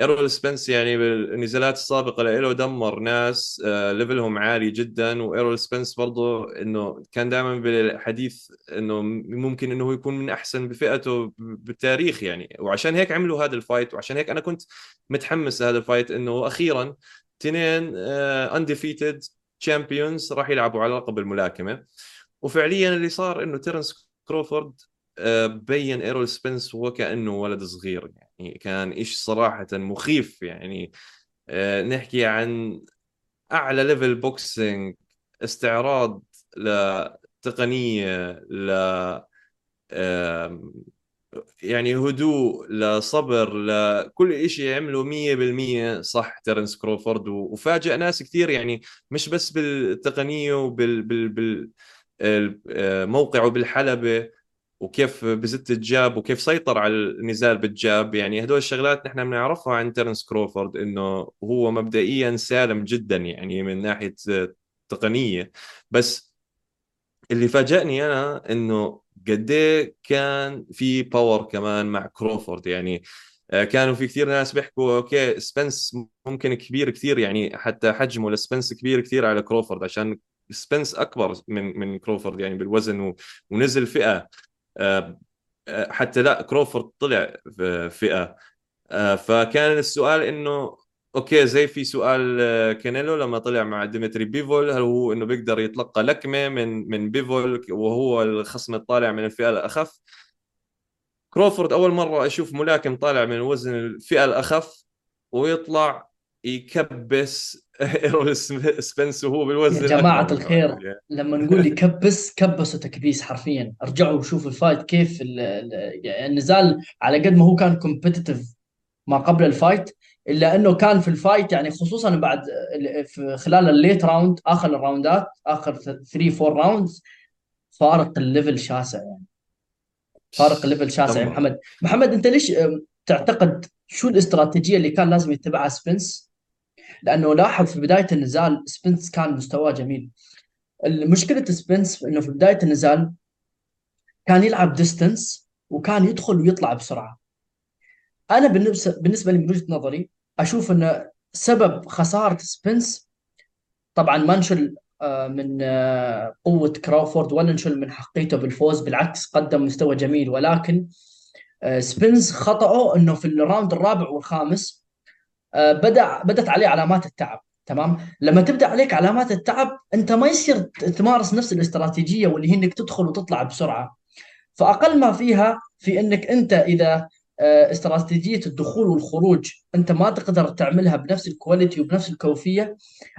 إيرول سبنس يعني بالنزالات السابقة له دمر ناس آه، level هم عالي جدا. وإيرول سبنس برضه إنه كان دائما بالحديث إنه ممكن إنه هو يكون من أحسن بفئته بالتاريخ يعني. وعشان هيك عملوا هذا ال fight. وعشان هيك أنا كنت متحمس لهذا ال fight إنه أخيرا اثنين undefeated champions راح يلعبوا على لقب الملاكمة. وفعليا اللي صار إنه تيرنس كروفورد آه، بين إيرول سبنس وكأنه ولد صغير يعني. كان إشي صراحة مخيف يعني آه، نحكي عن أعلى level boxing استعراض لتقنيه ل يعني هدوء لصبر لكل شيء عمله 100% صح تيرنس كروفورد و- وفاجأ ناس كثير يعني مش بس بالتقنية وبال بال بال ال- آه، موقعه بالحلبة وكيف بزت ال jab وكيف سيطر على النزال بال jab. يعني هدول الشغلات نحن بنعرفها عن تيرنس كروفورد إنه هو مبدئيا سالم جدا يعني من ناحية آه، تقنية. بس اللي فاجأني أنا إنه قد إيه كان في power كمان مع كروفورد يعني آه، كانوا في كثير ناس بيحكوا okay سبنس ممكن كبير كثير يعني حتى حجمه لسبنس كبير كثير على كروفورد عشان سبنس أكبر من من كروفورد يعني بالوزن ونزل آه، حتى لا كروفورد طلع فئة. آه، فكان السؤال إنه okay زي في سؤال آه، كانيلو لما طلع مع ديمتري بيفول هل هو إنه بيقدر يتلقى لكمة من من بيفول وهو الخصم الطالع من الفئة الأخف؟ كروفورد أول مرة أشوف ملاكم طالع من وزن الفئة الأخف ويطلع يكبس ايرول سبنس وهو يا بالوزن جماعة الاكبر منه الخير لما نقول يكبس كبسوا تكبيس حرفيا. ارجعوا وشوفوا ال fight كيف يعني النزال على قد ما هو كان competitive ما قبل ال fight إلا إنه كان في ال fight يعني خصوصا بعد خلال ال late round آخر الراوندات آخر 3 4 rounds فارق ال level شاسع يعني. فارق ال level شاسع يا محمد. محمد أنت ليش تعتقد شو الاستراتيجية اللي كان لازم يتبعها سبنس؟ لأنه لاحظ في بداية النزال سبنس كان مستواه جميل. مشكله سبنس إنه في بداية النزال كان يلعب distance وكان يدخل ويطلع بسرعة. أنا بالنسبة لي من وجهة نظري أشوف ان سبب خسارة سبنس طبعا ما نشل آه، من آه، قوة كراوفورد ولا نشل من أحقيته بالفوز بالعكس قدم مستوى جميل. ولكن آه، سبنس خطأه إنه في ال round الرابع والخامس بدا بدت عليه علامات التعب تمام؟ لما تبدأ عليك علامات التعب أنت ما يصير تمارس نفس الاستراتيجية واللي هي إنك تدخل وتطلع بسرعة. فأقل ما فيها في إنك أنت إذا آه، استراتيجية الدخول والخروج أنت ما تقدر تعملها بنفس ال quality وبنفس الكيفية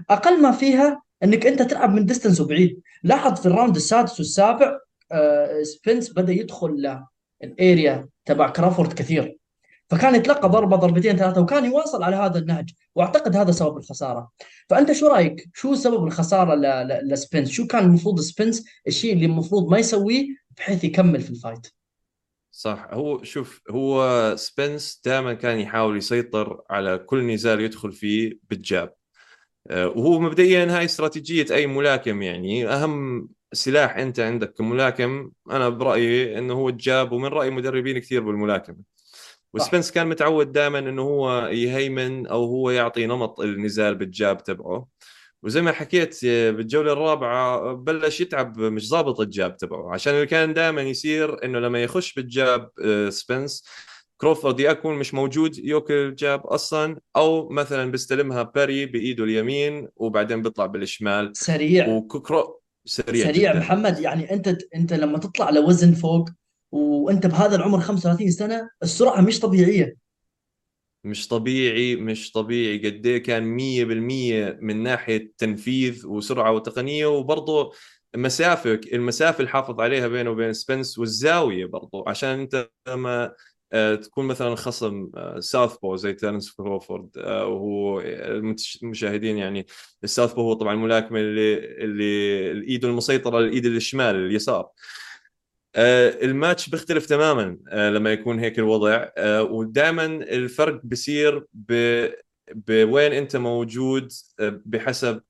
أقل ما فيها إنك أنت تلعب من distance وبعيد. لاحظ في ال round السادس والسابع آه، سبنس بدأ يدخل ال area تبع كرافورد كثير. فكان يتلقى ضربة ضربتين ثلاثة وكان يواصل على هذا النهج. وأعتقد هذا سبب الخسارة. فأنت شو رأيك؟ شو سبب الخسارة لسبنس؟ شو كان المفروض سبنس؟ الشيء اللي المفروض ما يسويه بحيث يكمل في ال fight. صح. هو شوف هو سبنس دائما كان يحاول يسيطر على كل نزال يدخل فيه بال jab. آه، وهو مبدئيا هاي استراتيجية أي ملاكم يعني. أهم سلاح أنت عندك كملاكم أنا برأيي إنه هو ال jab ومن رأي مدربين كثير بالملاكمة. وسبنس كان متعود دائما إنه هو يهيمن أو هو يعطي نمط النزال بال jab تبعه. وزي ما حكيت بالجولة الرابعة بلش يتعب مش ضابط ال jab تبعه. عشان اللي كان دائما يصير إنه لما يخش بال jab آه، سبنس كروفورد يكون مش موجود يوكل ال jab أصلا أو مثلا بيستلمها parry بإيده اليمين وبعدين بيطلع بالشمال. سريع. وكرو سريع سريع جداً. محمد يعني أنت أنت لما تطلع لوزن فوق وأنت بهذا العمر 35 سنة السرعة مش طبيعية. مش طبيعي مش طبيعي. قد إيه كان 100% من ناحية تنفيذ وسرعة وتقنية وبرضه مسافه المسافة اللي حافظ عليها بينه وبين سبنس والزاوية برضه عشان أنت لما آه، تكون مثلا خصم southpaw زي تيرنس كروفورد آه، وهو المشاهدين يعني ال southpaw هو طبعا الملاكم اللي اللي الإيد المسيطرة الايد الشمال اليسار. آه، الماتش بيختلف تماما آه، لما يكون هيك الوضع. آه، ودائما الفرق بصير بوين أنت موجود بحسب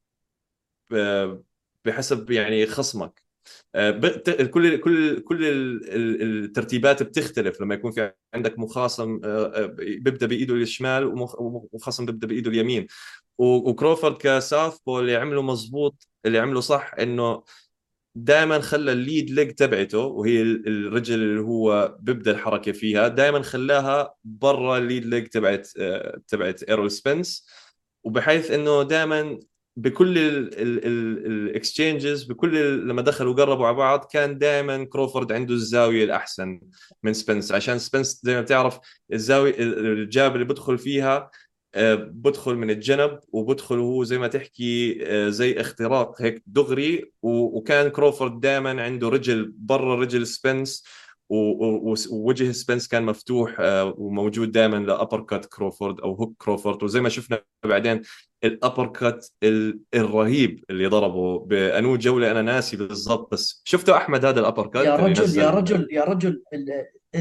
بحسب يعني خصمك. كل كل كل الترتيبات بتختلف. لما يكون في عندك مخاصم بيبدأ بإيده الشمال ومخاصم بيبدأ بإيده اليمين. وكروفورد ك southpaw اللي عمله مزبوط اللي عمله صح إنه دائما خلى ال lead leg تبعته وهي الرجل اللي هو بيبدأ الحركة فيها دائما خلاها برا ال lead leg تبعت آه، تبعت ايرول سبنس وبحيث إنه دائما بكل ال exchanges بكل لما دخلوا وقربوا على بعض كان دائما كروفورد عنده الزاوية الأحسن من سبنس عشان سبنس زي ما بتعرف الزاوية ال jab اللي بدخل فيها بدخل من الجنب وبدخل وهو زي ما تحكي آه، زي اختراق هيك دغري وكان كروفورد دائما عنده رجل برا رجل سبنس ووجه سبنس كان مفتوح آه، وموجود دائما ل uppercut كروفورد أو hook كروفورد وزي ما شفنا بعدين ال uppercut الرهيب اللي ضربه بأنو جولة أنا ناسي بالضبط بس شفته أحمد هذا ال uppercut يا رجل يا رجل يا رجل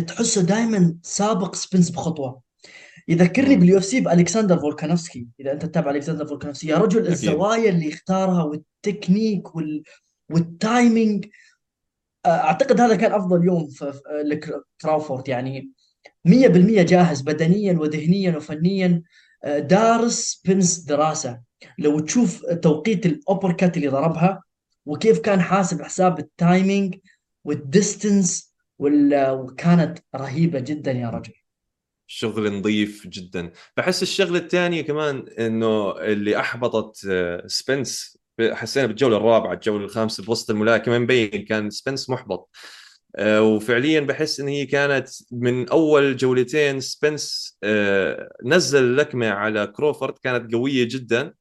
تحسه دائما سابق سبنس بخطوة. يذكرني بال UFC بألكسندر فولكانوفسكي. إذا أنت تتابع ألكسندر فولكانوفسكي يا رجل الزوايا اللي اختارها والتكنيك وال... وال timing آه، أعتقد هذا كان أفضل يوم في لكراوفورد يعني 100% جاهز بدنيا وذهنيا وفنيا آه، دارس سبنس دراسة. لو تشوف توقيت ال uppercut اللي ضربها وكيف كان حاسب حساب ال timing وال distance وكانت رهيبة جدا يا رجل. شغل نظيف جدا. بحس الشغلة الثانية كمان إنه اللي أحبطت آه، سبنس. حسينا بالجولة الرابعة الجولة الخامسة بوسط الملاكمه مبين كان سبنس محبط. آه، وفعليا بحس إن هي كانت من أول جولتين سبنس آه، نزل لكمة على كروفورد. كانت قوية جدا.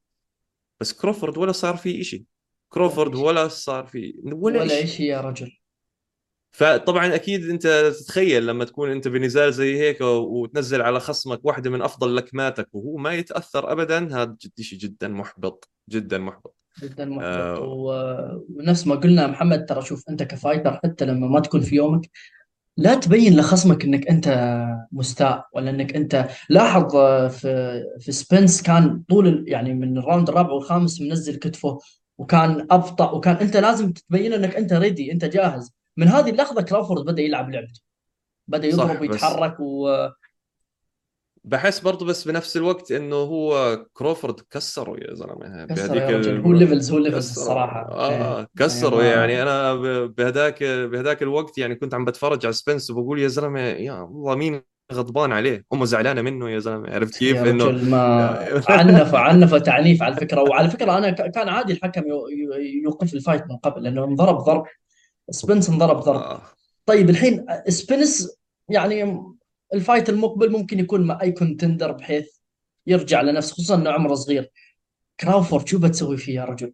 بس كروفورد ولا صار فيه شيء كروفورد ولا صار فيه ولا, ولا شيء يا رجل. فطبعا أكيد أنت تتخيل لما تكون أنت بنزال زي هيك وتنزل على خصمك واحدة من أفضل لكماتك وهو ما يتأثر ابدا هذا شيء جدا محبط جدا محبط. جدا محبط. آه ونفس ما قلنا محمد ترى شوف أنت كفايتر حتى لما ما تكون في يومك لا تبين لخصمك إنك أنت مستاء ولا إنك أنت لاحظ في في سبنس كان طول يعني من ال round الرابع والخامس منزل كتفه وكان أبطأ وكان أنت لازم تبين إنك أنت ready أنت جاهز. من هذه اللحظة كرافورد بدأ يلعب لعبته. بدأ يضرب ويتحرك و بحس برضه بس بنفس الوقت إنه هو كروفورد كسره يا زلمة. كسر يا بهذيك رجل. هو ال... levels هو levels الصراحة. آه يعني كسره ما يعني. أنا بهداك بهداك الوقت يعني كنت عم بتفرج على سبنس وبقول يا زلمة يا الله مين غضبان عليه؟ امه زعلانة منه يا زلمة. عرفت كيف؟ إنه ما عنف عنف تعنيف على فكرة. وعلى فكرة أنا كان عادي الحكم يو- يو- يوقف ال fight من قبل لأنه انضرب ضرب. سبنس انضرب ضرب آه. طيب الحين سبنس يعني ال fight المقبل ممكن يكون مع أي contender بحيث يرجع لنفسه خصوصا إنه عمره صغير. كراوفورد شو بتسوي فيه يا رجل؟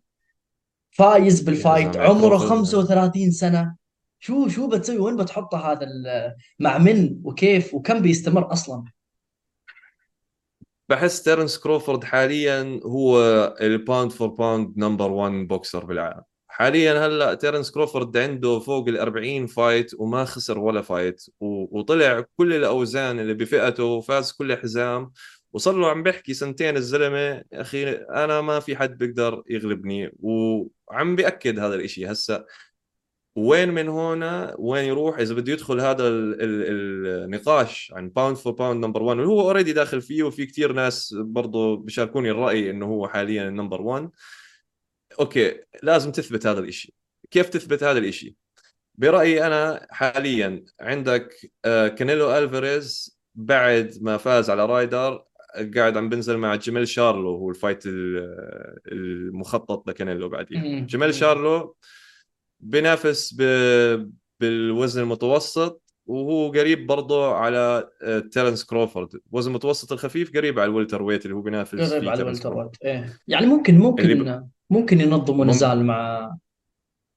فايز بال fight عمره كروفورد 35 سنة. شو شو بتسوي؟ وين بتحطه هذا مع من وكيف؟ وكم بيستمر أصلا؟ بحس تيرنس كروفورد حاليا هو ال pound for pound number 1 بوكسر بالعالم. حاليا هلأ تيرنس كروفورد عنده فوق ال 40 fight وما خسر ولا fight وطلع كل الأوزان اللي بفئته وفاز كل حزام وصار له عم بيحكي سنتين الزلمة أخي أنا ما في حد بيقدر يغلبني. وعم بيأكد هذا الإشي هسا وين من هنا وين يروح؟ إذا بده يدخل هذا ال ال النقاش عن pound for pound number 1 وهو already داخل فيه وفي كثير ناس برضه بيشاركوني الرأي إنه هو حاليا ال number 1 okay لازم تثبت هذا الإشي. كيف تثبت هذا الإشي؟ برأيي أنا حاليا عندك آه، كانيلو ألفاريز بعد ما فاز على رايدر قاعد عم بنزل مع جميل شارلو هو ال fight ال- المخطط لكانيلو بعديها مم. جميل شارلو بينافس ب... بالوزن المتوسط وهو قريب برضه على آه، تيرنس كروفورد وزن المتوسط الخفيف قريب على ال welterweight اللي هو بينافس قرب فيه على كروفورد weight إيه. يعني ممكن ممكن ب... ممكن ينظموا. نزال مع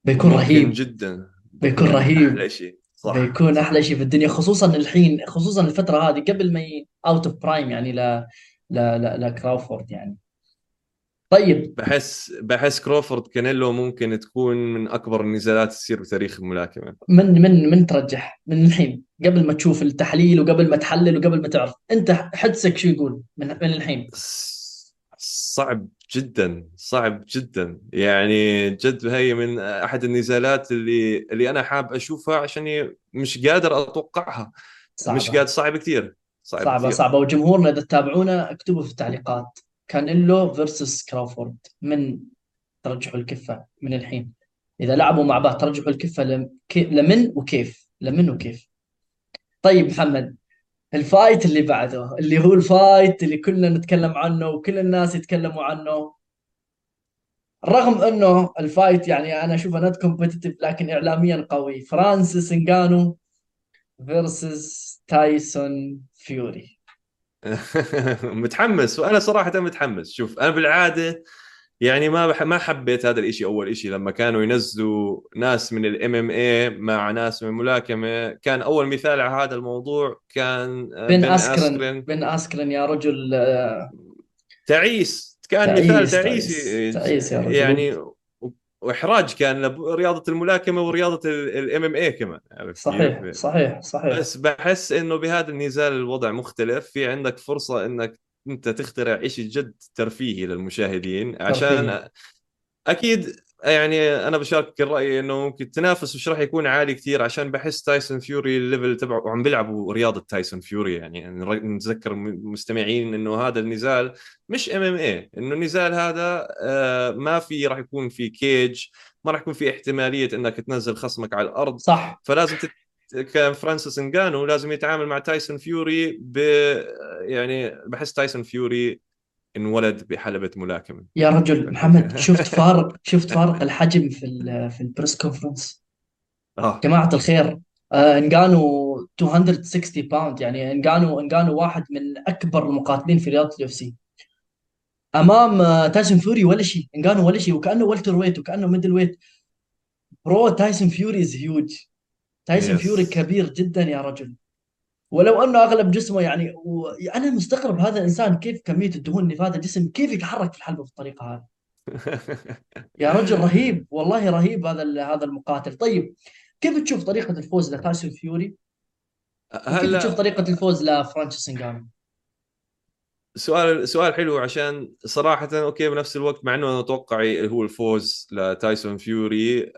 بيكون ممكن رهيب. جدا. بيكون رهيب. أحلى شيء. صح. بيكون أحلى شيء في الدنيا خصوصا الحين خصوصا الفترة هذه قبل ما out of prime يعني ل ل ل لكراوفورد يعني. طيب. بحس بحس كروفورد كانيلو ممكن تكون من أكبر النزالات تصير بتاريخ الملاكمة. من من من ترجح؟ من الحين قبل ما تشوف التحليل وقبل ما تحلل وقبل ما تعرف أنت حدسك شو يقول من من الحين؟ صعب جدا صعب جدا. يعني جد هي من أحد النزالات اللي اللي أنا حاب أشوفها عشان مش قادر أتوقعها. مش صعبة. قادر صعب كثير صعب صعبة كثير صعبة. وجمهورنا إذا تتابعونا اكتبوا في التعليقات. كانيلو versus كراوفورد من ترجحوا الكفة من الحين. إذا لعبوا مع بعض ترجحوا. كي... لمن وكيف؟ لمن وكيف؟ طيب محمد ال fight اللي بعده اللي هو ال fight اللي كلنا نتكلم عنه وكل الناس يتكلموا عنه. رغم إنه ال fight يعني أنا أشوفه not competitive لكن اعلاميا قوي. فرانسيس إنغانو versus تايسون فيوري. متحمس. وأنا صراحة متحمس. شوف أنا بالعادة يعني ما بح ما حبيت هذا الإشي. أول إشي لما كانوا ينزلوا ناس من ال MMA مع ناس من الملاكمة كان أول مثال على هذا الموضوع كان آه، بن أسكرن. أسكرن بن أسكرن يا رجل آه، تعيس. كان مثال تعيس تعيسي. تعيس. تعيس يا رجل. يعني وإحراج كان لرياضه الملاكمة ورياضة ال MMA كمان صحيح؟ صحيح صحيح. بس بحس إنه بهذا النزال الوضع مختلف. في عندك فرصة إنك أنت تخترع شيء جد ترفيهي للمشاهدين عشان أكيد يعني أنا بشاركك الرأي إنه ممكن التنافس مش راح يكون عالي كثير عشان بحس تايسون فيوري ال level تبعه وعم بيلعبوا رياضة تايسون فيوري يعني نر- نتذكر المستمعين إنه هذا النزال مش MMA إنه النزال هذا آه، ما في راح يكون في cage ما راح يكون في احتمالية إنك تنزل خصمك على الأرض. صح. فلازم تت... كان فرانسيس انجانو لازم يتعامل مع تايسون فيوري ب يعني بحس تايسون فيوري انولد بحلبة ملاكمة. يا رجل محمد شفت فارق شفت فارق الحجم في ال في ال press conference آه. جماعة الخير آه انجانو 260 باوند يعني انجانو انجانو واحد من أكبر المقاتلين في رياضة اليو إف سي. أمام آه، تايسون فيوري ولا شيء انجانو ولا شيء وكأنه welterweight وكأنه middleweight bro تايسون فيوري is huge تايسون فيوري yes كبير جدا يا رجل. ولو أنه أغلب جسمه يعني و... أنا مستغرب هذا الإنسان كيف كمية الدهون اللي في هذا الجسم كيف يتحرك في الحلبة بالطريقة هذه؟ يا رجل رهيب والله رهيب هذا هذا المقاتل. طيب كيف تشوف طريقة الفوز لتايسون فيوري؟ وكيف تشوف هلا طريقة الفوز لفرانشيس إنجانو؟ سؤال سؤال حلو عشان صراحة okay بنفس الوقت مع إنه أنا أتوقع هو الفوز لتايسون فيوري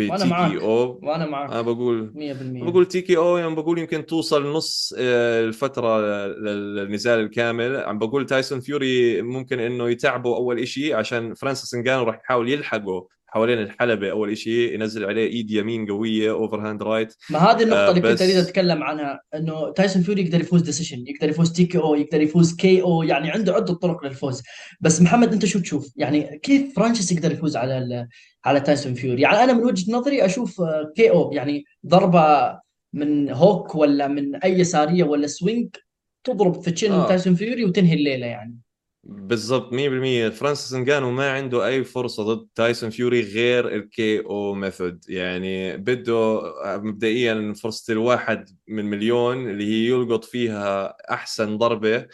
وأنا معك أو. وأنا أنا معك بقول 100% بقول TKO يعني بقول يمكن توصل نص آه، الفترة للنزال الكامل. عم بقول تايسون فيوري ممكن إنه يتعبوا أول إشي عشان فرانسيس انجانو راح يحاول يلحقه. حوالين الحلبة أول إشي ينزل عليه إيد يمين قوية overhand right ما هذه النقطة آه اللي كنت أريد بس أتكلم عنها إنه تايسون فيوري يقدر يفوز decision يقدر يفوز TKO يقدر يفوز KO يعني عنده عدة طرق للفوز. بس محمد أنت شو تشوف؟ يعني كيف فرانشيس يقدر يفوز على على تايسون فيوري يعني أنا من وجهة نظري أشوف آه، KO يعني ضربة من hook ولا من أي يسارية ولا swing تضرب في chin آه. تايسون فيوري وتنهي الليلة يعني. بالضبط 100% فرانسيس انجانو ما عنده أي فرصة ضد تايسون فيوري غير ال KO method. يعني بده مبدئيا فرصة الواحد من مليون اللي هي يلقط فيها أحسن ضربة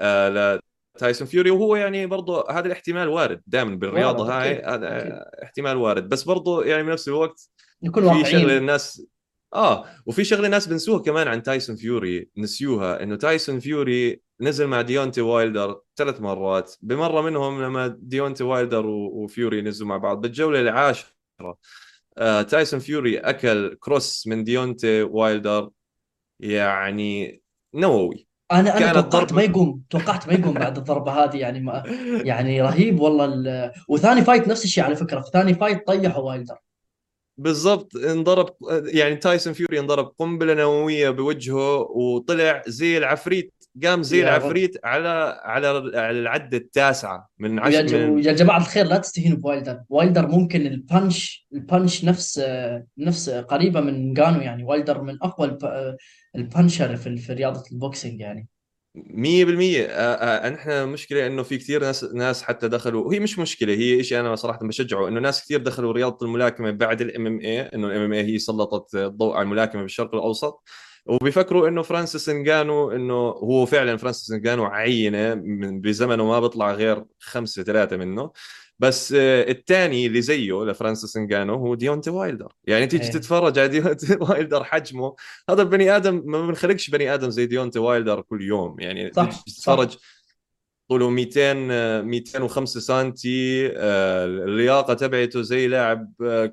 آه لتايسون فيوري. وهو يعني برضه هذا الاحتمال وارد دائما وارد بالرياضه هاي. أكيد هذا احتمال وارد. بس برضه يعني بنفس الوقت في شغلة الناس آه وفي شغلة الناس بنسوها كمان عن تايسون فيوري. نسيوها إنه تايسون فيوري نزل مع ديونتي وايلدر ثلاث مرات. بمرة منهم لما ديونتي وايلدر وفيوري نزلوا مع بعض. بالجولة العاشرة آه تايسون فيوري أكل cross من ديونتي وايلدر. يعني نووي. أنا أنا توقعت ما يقوم توقعت ما يقوم بعد الضربة هذه. يعني ما يعني رهيب والله ال... وثاني فايت نفس الشيء على فكرة. في ثاني فايت طيحوا وايلدر. بالضبط. انضرب يعني تايسون فيوري انضرب قنبلة نووية بوجهه وطلع زي العفريت. قام زي يا العفريت على على على العده التاسعة من ويا عش ج... من ويا جماعة الخير لا تستهينوا بوايلدر. وايلدر ممكن البانش البانش نفس نفس قريبة من إنجانو يعني. وايلدر من أقوى الب... ال puncher في في رياضة ال boxing يعني. 100% آه، آه، نحن مشكلة إنه في كثير ناس ناس حتى دخلوا. وهي مش مشكلة هي شيء أنا صراحة بشجعه إنه ناس كثير دخلوا رياضة الملاكمة بعد ال MMA إنه ال MMA هي سلطت الضوء على الملاكمة بالشرق الأوسط. وبيفكروا إنه فرانسيس انجانو إنه هو فعلا فرانسيس انجانو عينة من بزمنه ما بيطلع غير خمسة ثلاثة منه. بس آه، الثاني اللي زيه لفرانسيس انجانو هو ديونتي وايلدر. يعني تيجي إيه. تتفرج على ديونتي وايلدر حجمه هذا البني آدم ما بنخلقش بني آدم زي ديونتي وايلدر كل يوم. يعني تيجي صح. تتفرج صح طوله 200 آه، 205 سنتي آه، اللياقة تبعته زي لاعب آه،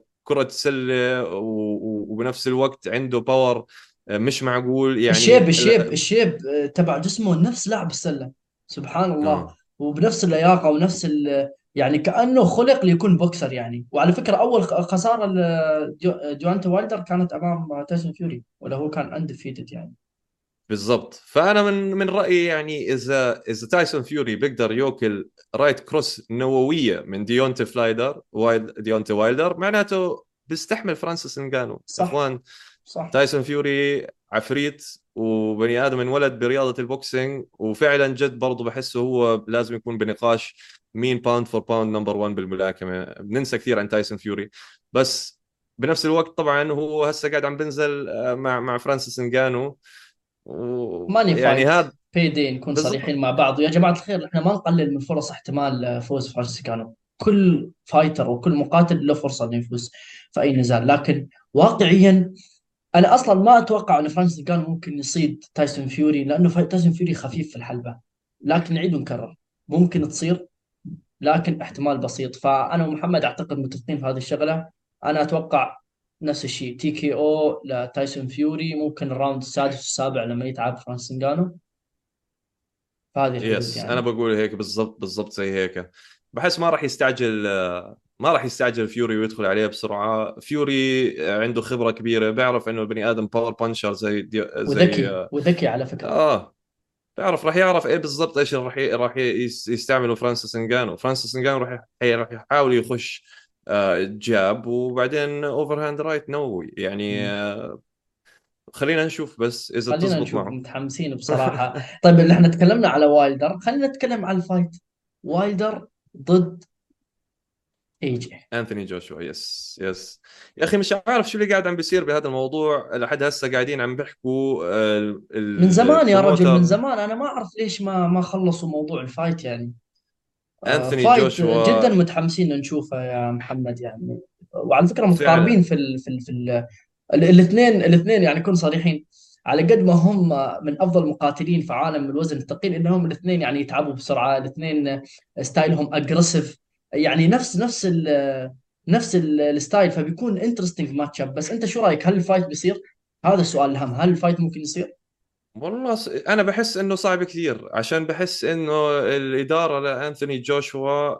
و- و- وبنفس الوقت عنده power آه، مش معقول ال shape يعني ال shape ال- ال shape آه، تبع جسمه نفس لاعب السلة. سبحان الله. آه. وبنفس اللياقة ونفس ال يعني كأنه خلق ليكون بوكسر يعني. وعلى فكرة أول خسارة لديونتي وايلدر كانت أمام تايسون فيوري ولا هو كان undefeated يعني. بالضبط. فأنا من من رأيي يعني إذا إذا تايسون فيوري بيقدر ياكل right cross نووية من ديونتي وايلدر وايد ديونتي وايلدر معناته بيستحمل فرانسيس انجانو صح. إخوان صح. تايسون فيوري عفريت وبني آدم انولد برياضة ال boxing وفعلا جد برضه بحسه هو لازم يكون بنقاش مين pound for pound number 1 بالملاكمة. بننسى كثير عن تايسون فيوري. بس بنفس الوقت طبعا هو هسه قاعد عم بنزل آه، مع مع فرانسيس انجانو money ويعني fight. هذا بدي نكون صريحين مع بعض. ويا جماعة الخير إحنا ما نقلل من فرص احتمال فوز فرانسيس نغانو كل fighter وكل مقاتل له فرصة إنه يفوز في أي نزال. لكن واقعيا أنا أصلا ما أتوقع إن فرانسيس نغانو ممكن يصيد تايسون فيوري لأنه تايسون فيوري خفيف في الحلبة لكن نعيد ونكرر ممكن تصير لكن احتمال بسيط. فأنا ومحمد أعتقد متفقين في هذه الشغلة. أنا أتوقع نفس الشيء. TKO لتايسون فيوري ممكن ال round السادس والسابع لما يتعب فرانسيس نغانو في هذه الحدود yes أنا يعني بقول هيك بالضبط بالضبط زي هيك. بحس ما راح يستعجل ما راح يستعجل فيوري ويدخل عليه بسرعة. فيوري عنده خبرة كبيرة بيعرف إنه البني آدم power puncher زي دي وذكي زي وذكي على فكرة. آه بيعرف راح يعرف إيه بالضبط إيش راح ي- راح يس- يستعمله فرانسيس إنجانو. فرانسيس إنجانو راح ي- راح يحاول يخش آه، jab وبعدين overhand right نووي يعني. آه، خلينا نشوف بس إذا خلينا بتزبط نشوف معه. متحمسين بصراحة. طيب إحنا تكلمنا على وايلدر خلينا نتكلم على ال fight وايلدر ضد AJ. أنثوني جوشوا yes yes. يا أخي مش عارف شو اللي قاعد عم بيصير بهذا الموضوع. لحد هسه قاعدين عم بيحكوا آه، ال- من زمان يا رجل من زمان. أنا ما أعرف ليش ما ما خلصوا موضوع ال fight يعني. آه، أنثوني fight جدا جوشوا متحمسين نشوفه يا محمد يعني. وعلى فكرة متقاربين في ال في ال في ال الاثنين الاثنين يعني كن صريحين. على قد ما هم من أفضل المقاتلين في عالم الوزن الثقيل إنهم الاثنين يعني يتعبوا بسرعة الاثنين style هم aggressive يعني نفس نفس ال نفس ال- ال style فبيكون interesting match up بس أنت شو رأيك هل ال fight بيصير؟ هذا السؤال الأهم هل ال fight ممكن يصير؟ والله أنا بحس إنه صعب كثير عشان بحس إنه الإدارة لأنثوني جوشوا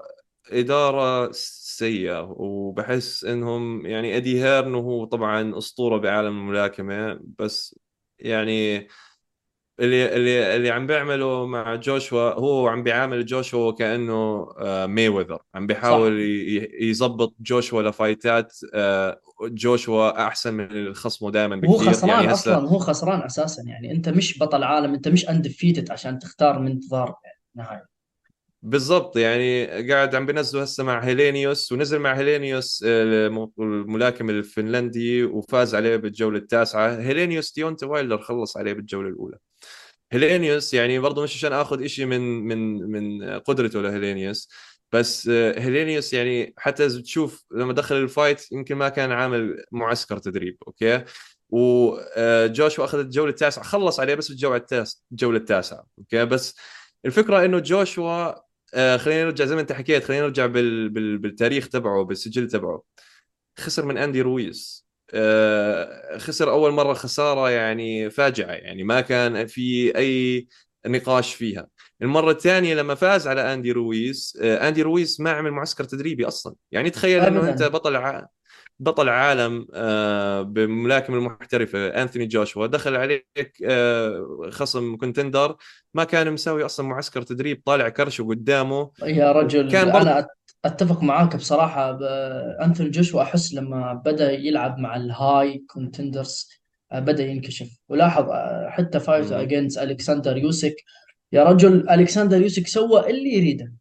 إدارة سيئة وبحس إنهم يعني ايدي هيرن وهو طبعا أسطورة بعالم الملاكمة بس يعني اللي اللي اللي عم بيعمله مع جوشوا هو عم بيعامل جوشوا كأنه ماي وذر عم بيحاول يظبط جوشوا ل fight ات آه، جوشوا أحسن من خصمه دائما بكثير. خسران يعني أصلا هو خسران أساسا. يعني أنت مش بطل عالم أنت مش undefeated عشان تختار من تضارب يعني نهاية بالضبط. يعني قاعد عم بينزلوا هسه مع هيلينيوس ونزل مع هيلينيوس آه، الم- الملاكم الفنلندي وفاز عليه بالجولة التاسعة. هيلينيوس ديونتا وايلدر خلص عليه بالجولة الأولى. هيلينيوس يعني برضه مش عشان آخذ إشي من من من قدرته لهيلينيوس بس آه، هيلينيوس يعني حتى إذا بتشوف لما دخل ال fight يمكن ما كان عامل معسكر تدريب okay؟ وجوشوا أخذ الجولة التاسعة خلص عليه بس بالجوله التاسعه الجولة التاسعة okay؟ بس الفكرة إنه جوشوا آه، خلينا نرجع زي ما أنت حكيت خلينا نرجع بال... بال... بالتاريخ تبعه بالسجل تبعه. خسر من أندي رويس. آه، خسر أول مرة خسارة يعني فاجعة يعني ما كان في أي نقاش فيها. المرة الثانية لما فاز على أندي رويس آه، أندي رويس ما عمل معسكر تدريبي أصلا. يعني تخيل إنه أنت بطل ع... بطل عالم آه، بالملاكمه المحترفة أنثوني جوشوا دخل عليك آه، خصم contender ما كان مسوي أصلا معسكر تدريب طالع كرشه قدامه. يا رجل أنا أت- أتفق معاك بصراحة. انثوني جوشوا أحس لما بدأ يلعب مع ال high contenders بدأ ينكشف. ولاحظ آه، حتى fight ه مم. against ألكسندر يوسك. يا رجل ألكسندر يوسك سوى اللي يريده.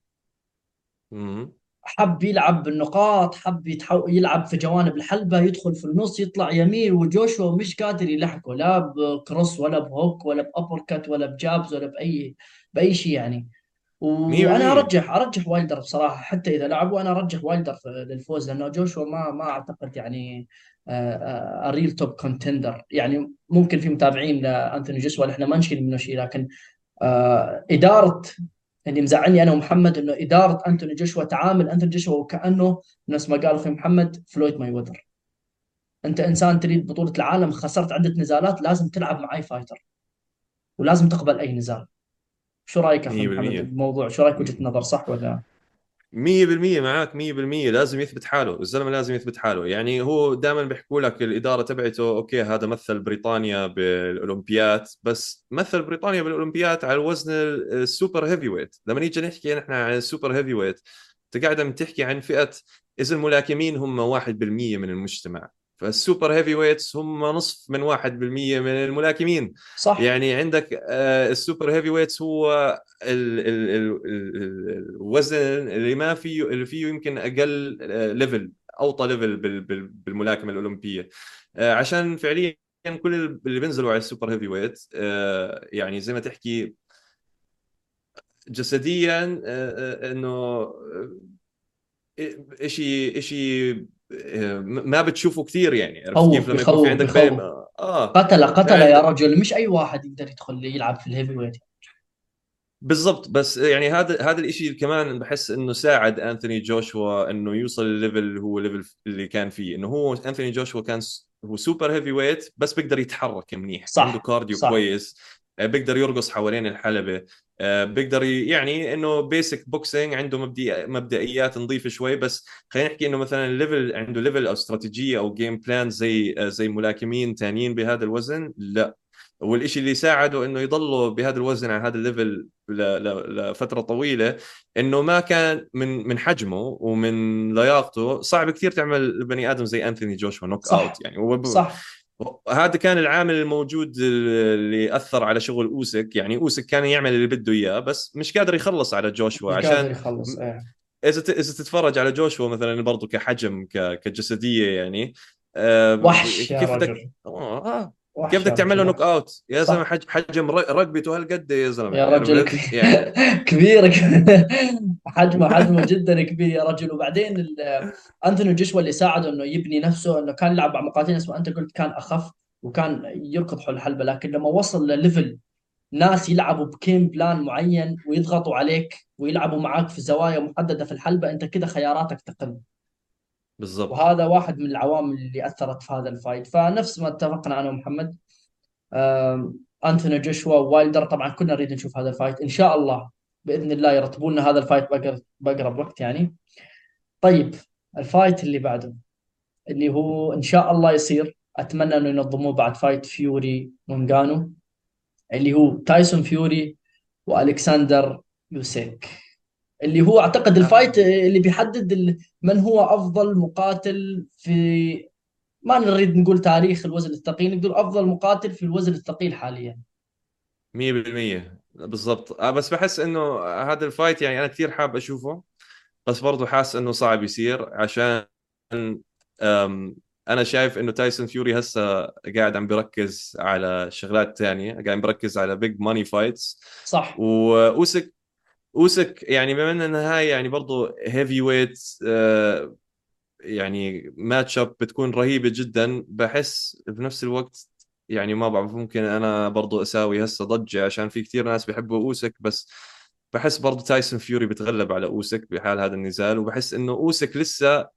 حب يلعب بالنقاط حب يتحو... يلعب في جوانب الحلبة يدخل في النص يطلع يمين وجوشوا مش قادر يلحقه. لا ب cross ولا ب hook ولا ب uppercut ولا ب jabs ولا بأي بأي شيء يعني. وأنا 100% ارجح أرجح وايلدر بصراحة حتى إذا لعبوا أنا أرجح وايلدر للفوز لأنه جوشوا ما ما أعتقد يعني real top contender يعني ممكن في متابعين لانثوني جوشوا إحنا ما نشيل منه شيء لكن آه، إدارة اللي مزعلني أنا ومحمد إنه إدارة أنتوني جوشوا تعامل أنتوني جوشوا وكأنه نفس ما قال أخوي محمد فلويد ماي وذر أنت إنسان تريد بطولة العالم خسرت عدة نزالات لازم تلعب مع أي fighter ولازم تقبل أي نزال. شو رأيك أخوي محمد 100% بالموضوع شو رأيك وجهة نظر صح ولا؟ 100% معك 100% لازم يثبت حاله الزلمة لازم يثبت حاله. يعني هو دائما بيحكوا لك الإدارة تبعته okay هذا مثل بريطانيا بالأولمبيات بس مثل بريطانيا بالأولمبيات على الوزن ال super heavyweight لما نيجي نحكي نحن عن ال super heavyweight أنت قاعد عم تحكي عن فئة إذا الملاكمين هم 1% من المجتمع. فال super heavyweights هم نصف من 1% من الملاكمين. صح. يعني عندك آه، ال super heavyweights هو ال ال ال ال الوزن اللي ما فيه اللي فيه يمكن أقل آه، level أوطى level بال- بال- بالملاكمة الأولمبية. آه، عشان فعليا كل اللي بينزلوا على ال super heavyweight آه، يعني زي ما تحكي جسديا آه، آه، إنه آه، إشي آه، ما بتشوفه كثير يعني. عرفت كيف لما يكون في عندك بخوف آه. قتل قتل يا فعند رجل. مش أي واحد يقدر يدخل يلعب في ال heavyweight. بالضبط. بس يعني هذا هذا الشيء كمان بحس إنه ساعد انثوني جوشوا إنه يوصل ال level اللي هو level اللي كان فيه. إنه هو انثوني جوشوا كان هو super heavyweight بس بيقدر يتحرك منيح. عنده صح cardio صح. كويس. بيقدر يرقص حوالين الحلبة. آه، بيقدر يعني إنه basic boxing عنده مبدئي مبدئيات نظيفه شوي بس خلينا نحكي إنه مثلا ال level عنده level أو استراتيجيه أو game plan زي آه، زي ملاكمين ثانيين بهذا الوزن لا. والشيء اللي ساعده إنه يضلوا بهذا الوزن على هذا ال level لفترة طويلة إنه ما كان من من حجمه ومن لياقته. صعب كثير تعمل بني آدم زي انثوني جوشوا knockout يعني. صح. هذا كان العامل الموجود اللي أثر على شغل أوسيك. يعني أوسيك كان يعمل اللي بده إياه بس مش قادر يخلص على جوشوا مش قادر عشان يخلص إيه. إذا إذا تتفرج على جوشوا مثلا برضه كحجم كجسدية يعني آه، وحش يا كيف بدك؟ رجل. آه آه، كيف بدك تعمل له رجل knockout يا زلمة حجم رقبته هالقد يا زلمة؟ يا رجل عرفت ك- يعني كبير. حجمه حجمه جدا كبير يا رجل. وبعدين انثوني جوشوا اللي ساعده إنه يبني نفسه إنه كان يلعب مع مقاتلين اسمه أنت قلت كان أخف وكان يركض حول الحلبة لكن لما وصل لل level ناس يلعبوا ب game plan معين ويضغطوا عليك ويلعبوا معاك في زوايا محددة في الحلبة أنت كده خياراتك تقل. بالضبط. وهذا واحد من العوامل اللي أثرت في هذا ال fight. فنفس ما اتفقنا أنا ومحمد انثوني جوشوا وايلدر طبعا كنا نريد نشوف هذا ال fight. إن شاء الله بإذن الله يرتبوا لنا هذا ال fight باقرب وقت يعني. طيب ال fight اللي بعده اللي هو إن شاء الله يصير. أتمنى أنه ينظموه بعد fight فيوري ونغانو اللي هو تايسون فيوري والكسندر يوسيك. اللي هو أعتقد ال fight اللي بيحدد من هو أفضل مقاتل في ما نريد نقول تاريخ الوزن الثقيل نقول أفضل مقاتل في الوزن الثقيل حاليا. 100% بالضبط. آه، بس بحس إنه هذا ال fight يعني أنا كثير حاب أشوفه بس برضه حاسس إنه صعب يصير عشان أنا شايف إنه تايسون فيوري هسه قاعد عم بركز على شغلات ثانية قاعد بركز على big money fights صح. واوسيك اوسيك يعني بما إن هاي يعني برضه heavyweight يعني matchup بتكون رهيبة جدا. بحس بنفس الوقت يعني ما بعرف ممكن أنا برضو أساوي هسه ضجة عشان في كثير ناس بيحبوا أوسيك بس بحس برضو تايسون فيوري بتغلب على أوسيك بحال هذا النزال. وبحس إنه أوسيك لسه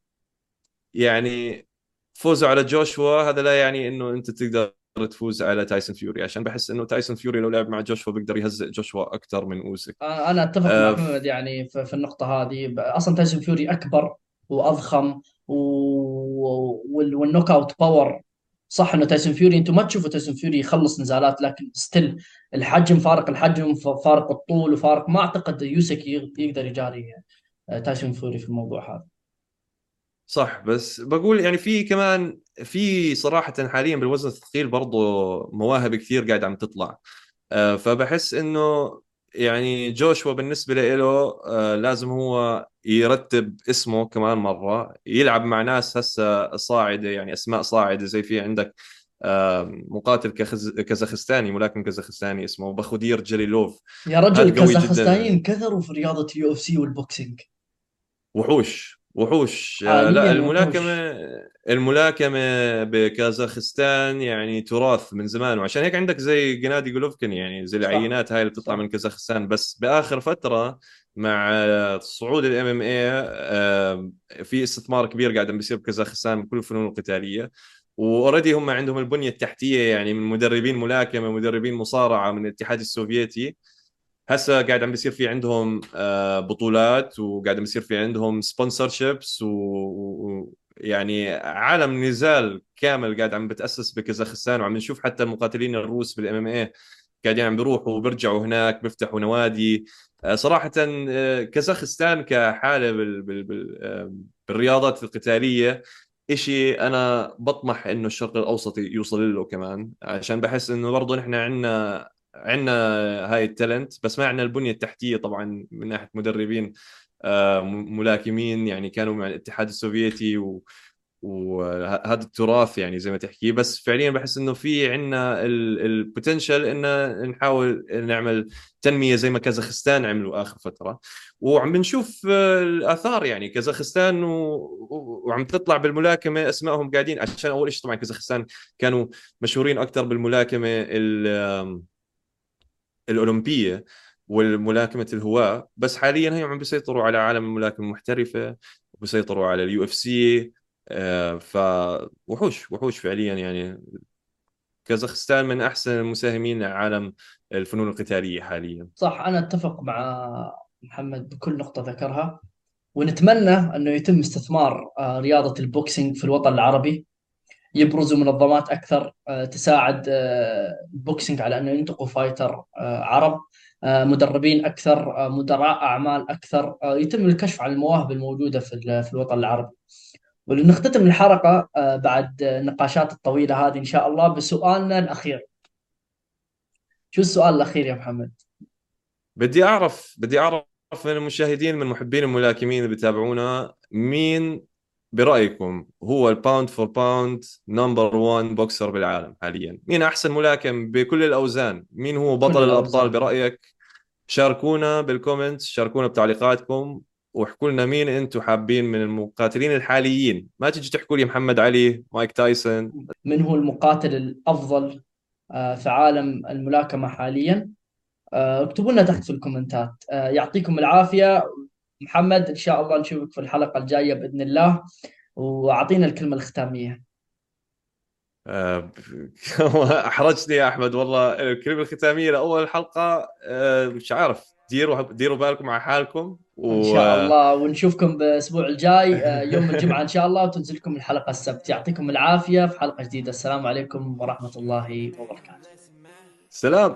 يعني فوزه على جوشوا. هذا لا يعني إنه أنت تقدر تفوز على تايسون فيوري عشان بحس إنه تايسون فيوري لو لعب مع جوشوا بيقدر يهزئ جوشوا أكثر من اوسيك أنا أتفق آه مع محمد يعني في النقطة هذه. أصلا تايسون فيوري أكبر وأضخم و... وال knockout power. صح إنه تايسون فيوري أنتم ما تشوفوا تايسون فيوري يخلص نزالات لكن still الحجم فارق الحجم فارق الطول وفارق. ما أعتقد يوسك يقدر يجاري آه، تايسون فيوري في الموضوع هذا. صح بس بقول يعني في كمان في صراحة حاليا بالوزن الثقيل برضه مواهب كثير قاعد عم تطلع. آه، فبحس إنه يعني جوشوا بالنسبة له آه، لازم هو يرتب اسمه كمان مرة يلعب مع ناس هسه صاعدة يعني أسماء صاعدة زي في عندك مقاتل كازاخستاني ملاكم كازاخستاني اسمه بخودير جليلوف. يا رجل الكازاخستانيين كثروا في رياضة ال UFC وال boxing. وحوش. وحوش. آه لا الملاكمه وحوش. الملاكمه بكازاخستان يعني تراث من زمان. وعشان هيك عندك زي جنادي جولوفكن يعني زي العينات هاي اللي بتطلع من كازاخستان. بس بآخر فترة مع صعود ال MMA في استثمار كبير قاعد بيصير بكازاخستان بكل الفنون القتالية. و already هم عندهم البنية التحتية يعني من مدربين ملاكمة مدربين مصارعة من الاتحاد السوفيتي. هسه قاعد عم بيصير في عندهم آه، بطولات وقاعد عم بيصير في عندهم sponsorships ويعني عالم نزال كامل قاعد عم بتأسس بكازاخستان وعم نشوف حتى المقاتلين الروس بال MMA قاعدين عم بيروحوا وبيرجعوا هناك بيفتحوا نوادي. آه، صراحة آه، كازاخستان كحالة بال بال بال بالرياضات القتالية إشي أنا بطمح إنه الشرق الأوسط يوصل له كمان عشان بحس إنه برضه نحن عندنا عندنا هاي التالنت بس ما عندنا البنية التحتية طبعا من ناحية مدربين آه، ملاكمين يعني كانوا مع الاتحاد السوفيتي و وهذا التراث يعني زي ما تحكي. بس فعليا بحس إنه في عندنا البوتنشل إن نحاول نعمل تنمية زي ما كازاخستان عملوا آخر فترة. وعم بنشوف الآثار يعني كازاخستان و... وعم تطلع بالملاكمة أسمائهم قاعدين عشان أول شيء طبعا كازاخستان كانوا مشهورين أكثر بالملاكمة ال... الأولمبية والملاكمة الهواة بس حاليا هي عم بيسيطروا على عالم الملاكمة المحترفة وبيسيطروا على ال UFC آه، فوحوش وحوش فعليا يعني. كازاخستان من أحسن المساهمين عالم الفنون القتالية حاليا. صح أنا أتفق مع محمد بكل نقطة ذكرها ونتمنى أنه يتم استثمار آه، رياضة ال boxing في الوطن العربي. يبرزوا منظمات أكثر آه، تساعد ال boxing على أنه ينتقوا fighter عرب مدربين أكثر مدراء أعمال أكثر يتم الكشف عن المواهب الموجودة في الوطن العربي ولنختتم الحلقة آه، بعد النقاشات الطويلة هذه إن شاء الله بسؤالنا الأخير شو السؤال الأخير يا محمد؟ بدي أعرف بدي أعرف من المشاهدين من محبين الملاكمين اللي بيتابعونا مين برأيكم هو ال pound for pound number 1 بوكسر بالعالم حاليا؟ مين أحسن ملاكم بكل الأوزان؟ مين هو بطل الأبطال برأيك؟ شاركونا بال comments شاركونا بتعليقاتكم واحكوا لنا مين أنتم حابين من المقاتلين الحاليين. ما تيجي تحكوا لي محمد علي مايك تايسون. من هو المقاتل الأفضل آه، في عالم الملاكمة حاليا؟ آه، اكتبوا لنا تحت في الكومنتات. آه، يعطيكم العافية. محمد إن شاء الله نشوفك في الحلقة الجاية بإذن الله. وأعطينا الكلمة الختامية. آه، أحرجتني يا أحمد والله. الكلمة الختامية لأول حلقه آه، مش عارف ديروا ديروا بالكم على حالكم. و... إن شاء الله. ونشوفكم الأسبوع الجاي يوم الجمعة إن شاء الله وتنزل لكم الحلقة السبت. يعطيكم العافية في حلقة جديدة. السلام عليكم ورحمة الله وبركاته. سلام.